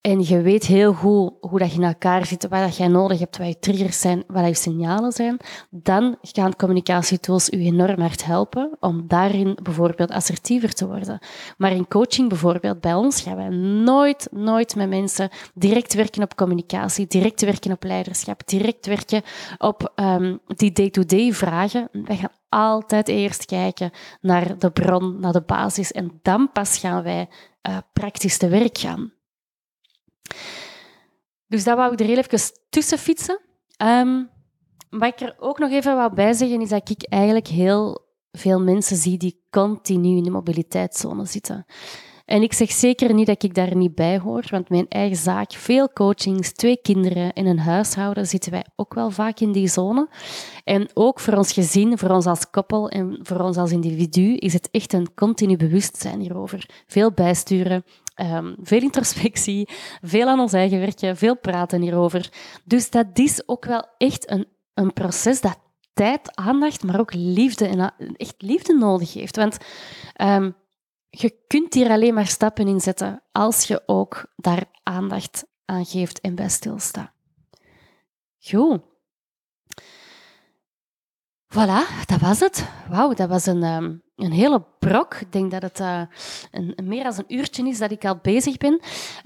en je weet heel goed hoe dat je in elkaar zit, wat dat jij nodig hebt, wat je triggers zijn, wat je signalen zijn. Dan gaan communicatietools je enorm hard helpen om daarin bijvoorbeeld assertiever te worden. Maar in coaching bijvoorbeeld, bij ons gaan wij nooit, nooit met mensen direct werken op communicatie, direct werken op leiderschap, direct werken op um, die day-to-day vragen. Wij gaan altijd eerst kijken naar de bron, naar de basis en dan pas gaan wij uh, praktisch te werk gaan. Dus dat wou ik er heel even tussen fietsen. Um, wat ik er ook nog even wou bij zeggen, is dat ik eigenlijk heel veel mensen zie die continu in de mobiliteitszone zitten. En ik zeg zeker niet dat ik daar niet bij hoor, want mijn eigen zaak, veel coachings, twee kinderen en een huishouden, zitten wij ook wel vaak in die zone. En ook voor ons gezin, voor ons als koppel en voor ons als individu is het echt een continu bewustzijn hierover. Veel bijsturen, um, veel introspectie, veel aan ons eigen werken, veel praten hierover. Dus dat is ook wel echt een, een proces dat tijd, aandacht, maar ook liefde en echt liefde nodig heeft. Want um, je kunt hier alleen maar stappen in zetten als je ook daar aandacht aan geeft en bij stilstaat. Goed. Voilà, dat was het. Wauw, dat was een, ehm, een hele brok. Ik denk dat het uh, een, meer dan een uurtje is dat ik al bezig ben.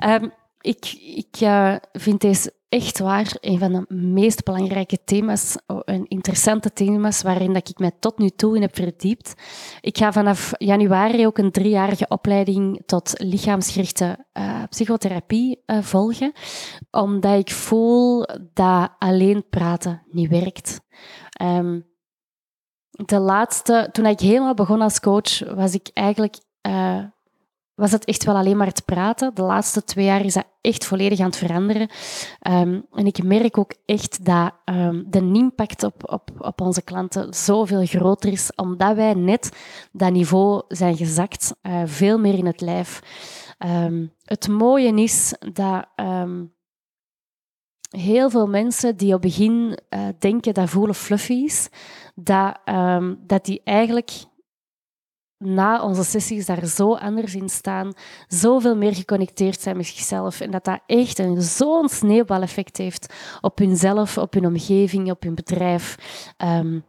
Um, ik ik uh, vind deze echt waar een van de meest belangrijke thema's, een interessante thema's waarin dat ik mij tot nu toe in heb verdiept. Ik ga vanaf januari ook een driejarige opleiding tot lichaamsgerichte uh, psychotherapie volgen, omdat ik voel dat alleen praten niet werkt. Um, de laatste, toen ik helemaal begon als coach, was ik eigenlijk uh, was het echt wel alleen maar het praten. De laatste twee jaar is dat echt volledig aan het veranderen. Um, en ik merk ook echt dat um, de impact op, op, op onze klanten zoveel groter is, omdat wij net dat niveau zijn gezakt, uh, veel meer in het lijf. Um, het mooie is dat heel veel mensen die op begin uh, denken dat voelen fluffy is, dat, dat die eigenlijk na onze sessies daar zo anders in staan, zoveel meer geconnecteerd zijn met zichzelf en dat dat echt een, zo'n sneeuwbaleffect heeft op hunzelf, op hun omgeving, op hun bedrijf. Um,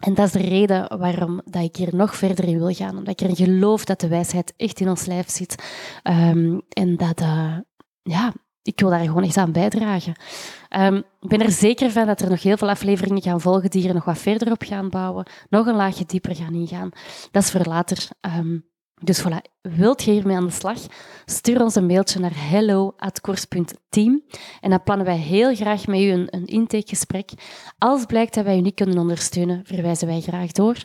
en dat is de reden waarom dat ik hier nog verder in wil gaan, omdat ik erin geloof dat de wijsheid echt in ons lijf zit um, en dat, uh, ja, ik wil daar gewoon echt aan bijdragen. Um, ik ben er zeker van dat er nog heel veel afleveringen gaan volgen die er nog wat verder op gaan bouwen, nog een laagje dieper gaan ingaan. Dat is voor later. Um, Dus voilà, wilt je hiermee aan de slag? Stuur ons een mailtje naar hello.course.team en dan plannen wij heel graag met u een, een intakegesprek. Als blijkt dat wij u niet kunnen ondersteunen, verwijzen wij graag door.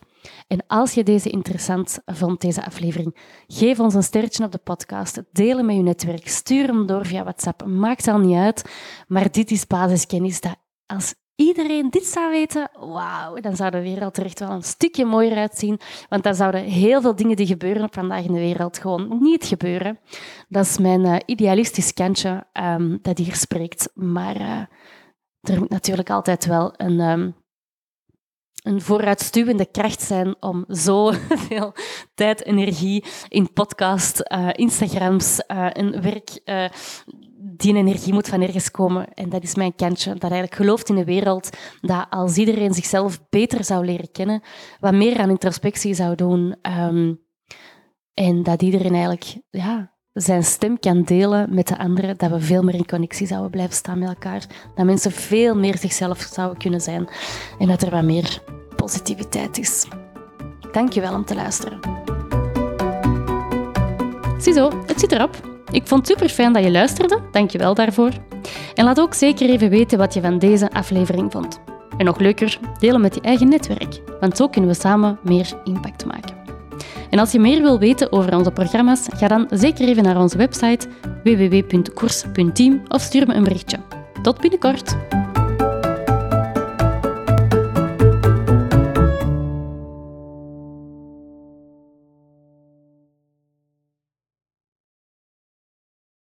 En als je deze interessant vond, deze aflevering, geef ons een sterretje op de podcast, deel hem met je netwerk, stuur hem door via WhatsApp, maakt al niet uit. Maar dit is basiskennis dat als iedereen dit zou weten, wauw, dan zou de wereld er echt wel een stukje mooier uitzien. Want dan zouden heel veel dingen die gebeuren vandaag in de wereld gewoon niet gebeuren. Dat is mijn uh, idealistisch kantje um, dat hier spreekt. Maar uh, er moet natuurlijk altijd wel een... Um, een vooruitstuwende kracht zijn om zoveel tijd, energie in podcast, uh, Instagrams uh, en werk uh, die energie moet van ergens komen. En dat is mijn kantje. Dat eigenlijk gelooft in de wereld dat als iedereen zichzelf beter zou leren kennen, wat meer aan introspectie zou doen, um, en dat iedereen eigenlijk ja, zijn stem kan delen met de anderen, dat we veel meer in connectie zouden blijven staan met elkaar. Dat mensen veel meer zichzelf zouden kunnen zijn. En dat er wat meer positiviteit is. Dank je wel om te luisteren. Ziezo, het zit erop. Ik vond het super fijn dat je luisterde, dank je wel daarvoor. En laat ook zeker even weten wat je van deze aflevering vond. En nog leuker, delen met je eigen netwerk, want zo kunnen we samen meer impact maken. En als je meer wil weten over onze programma's, ga dan zeker even naar onze website www.koers.team of stuur me een berichtje. Tot binnenkort!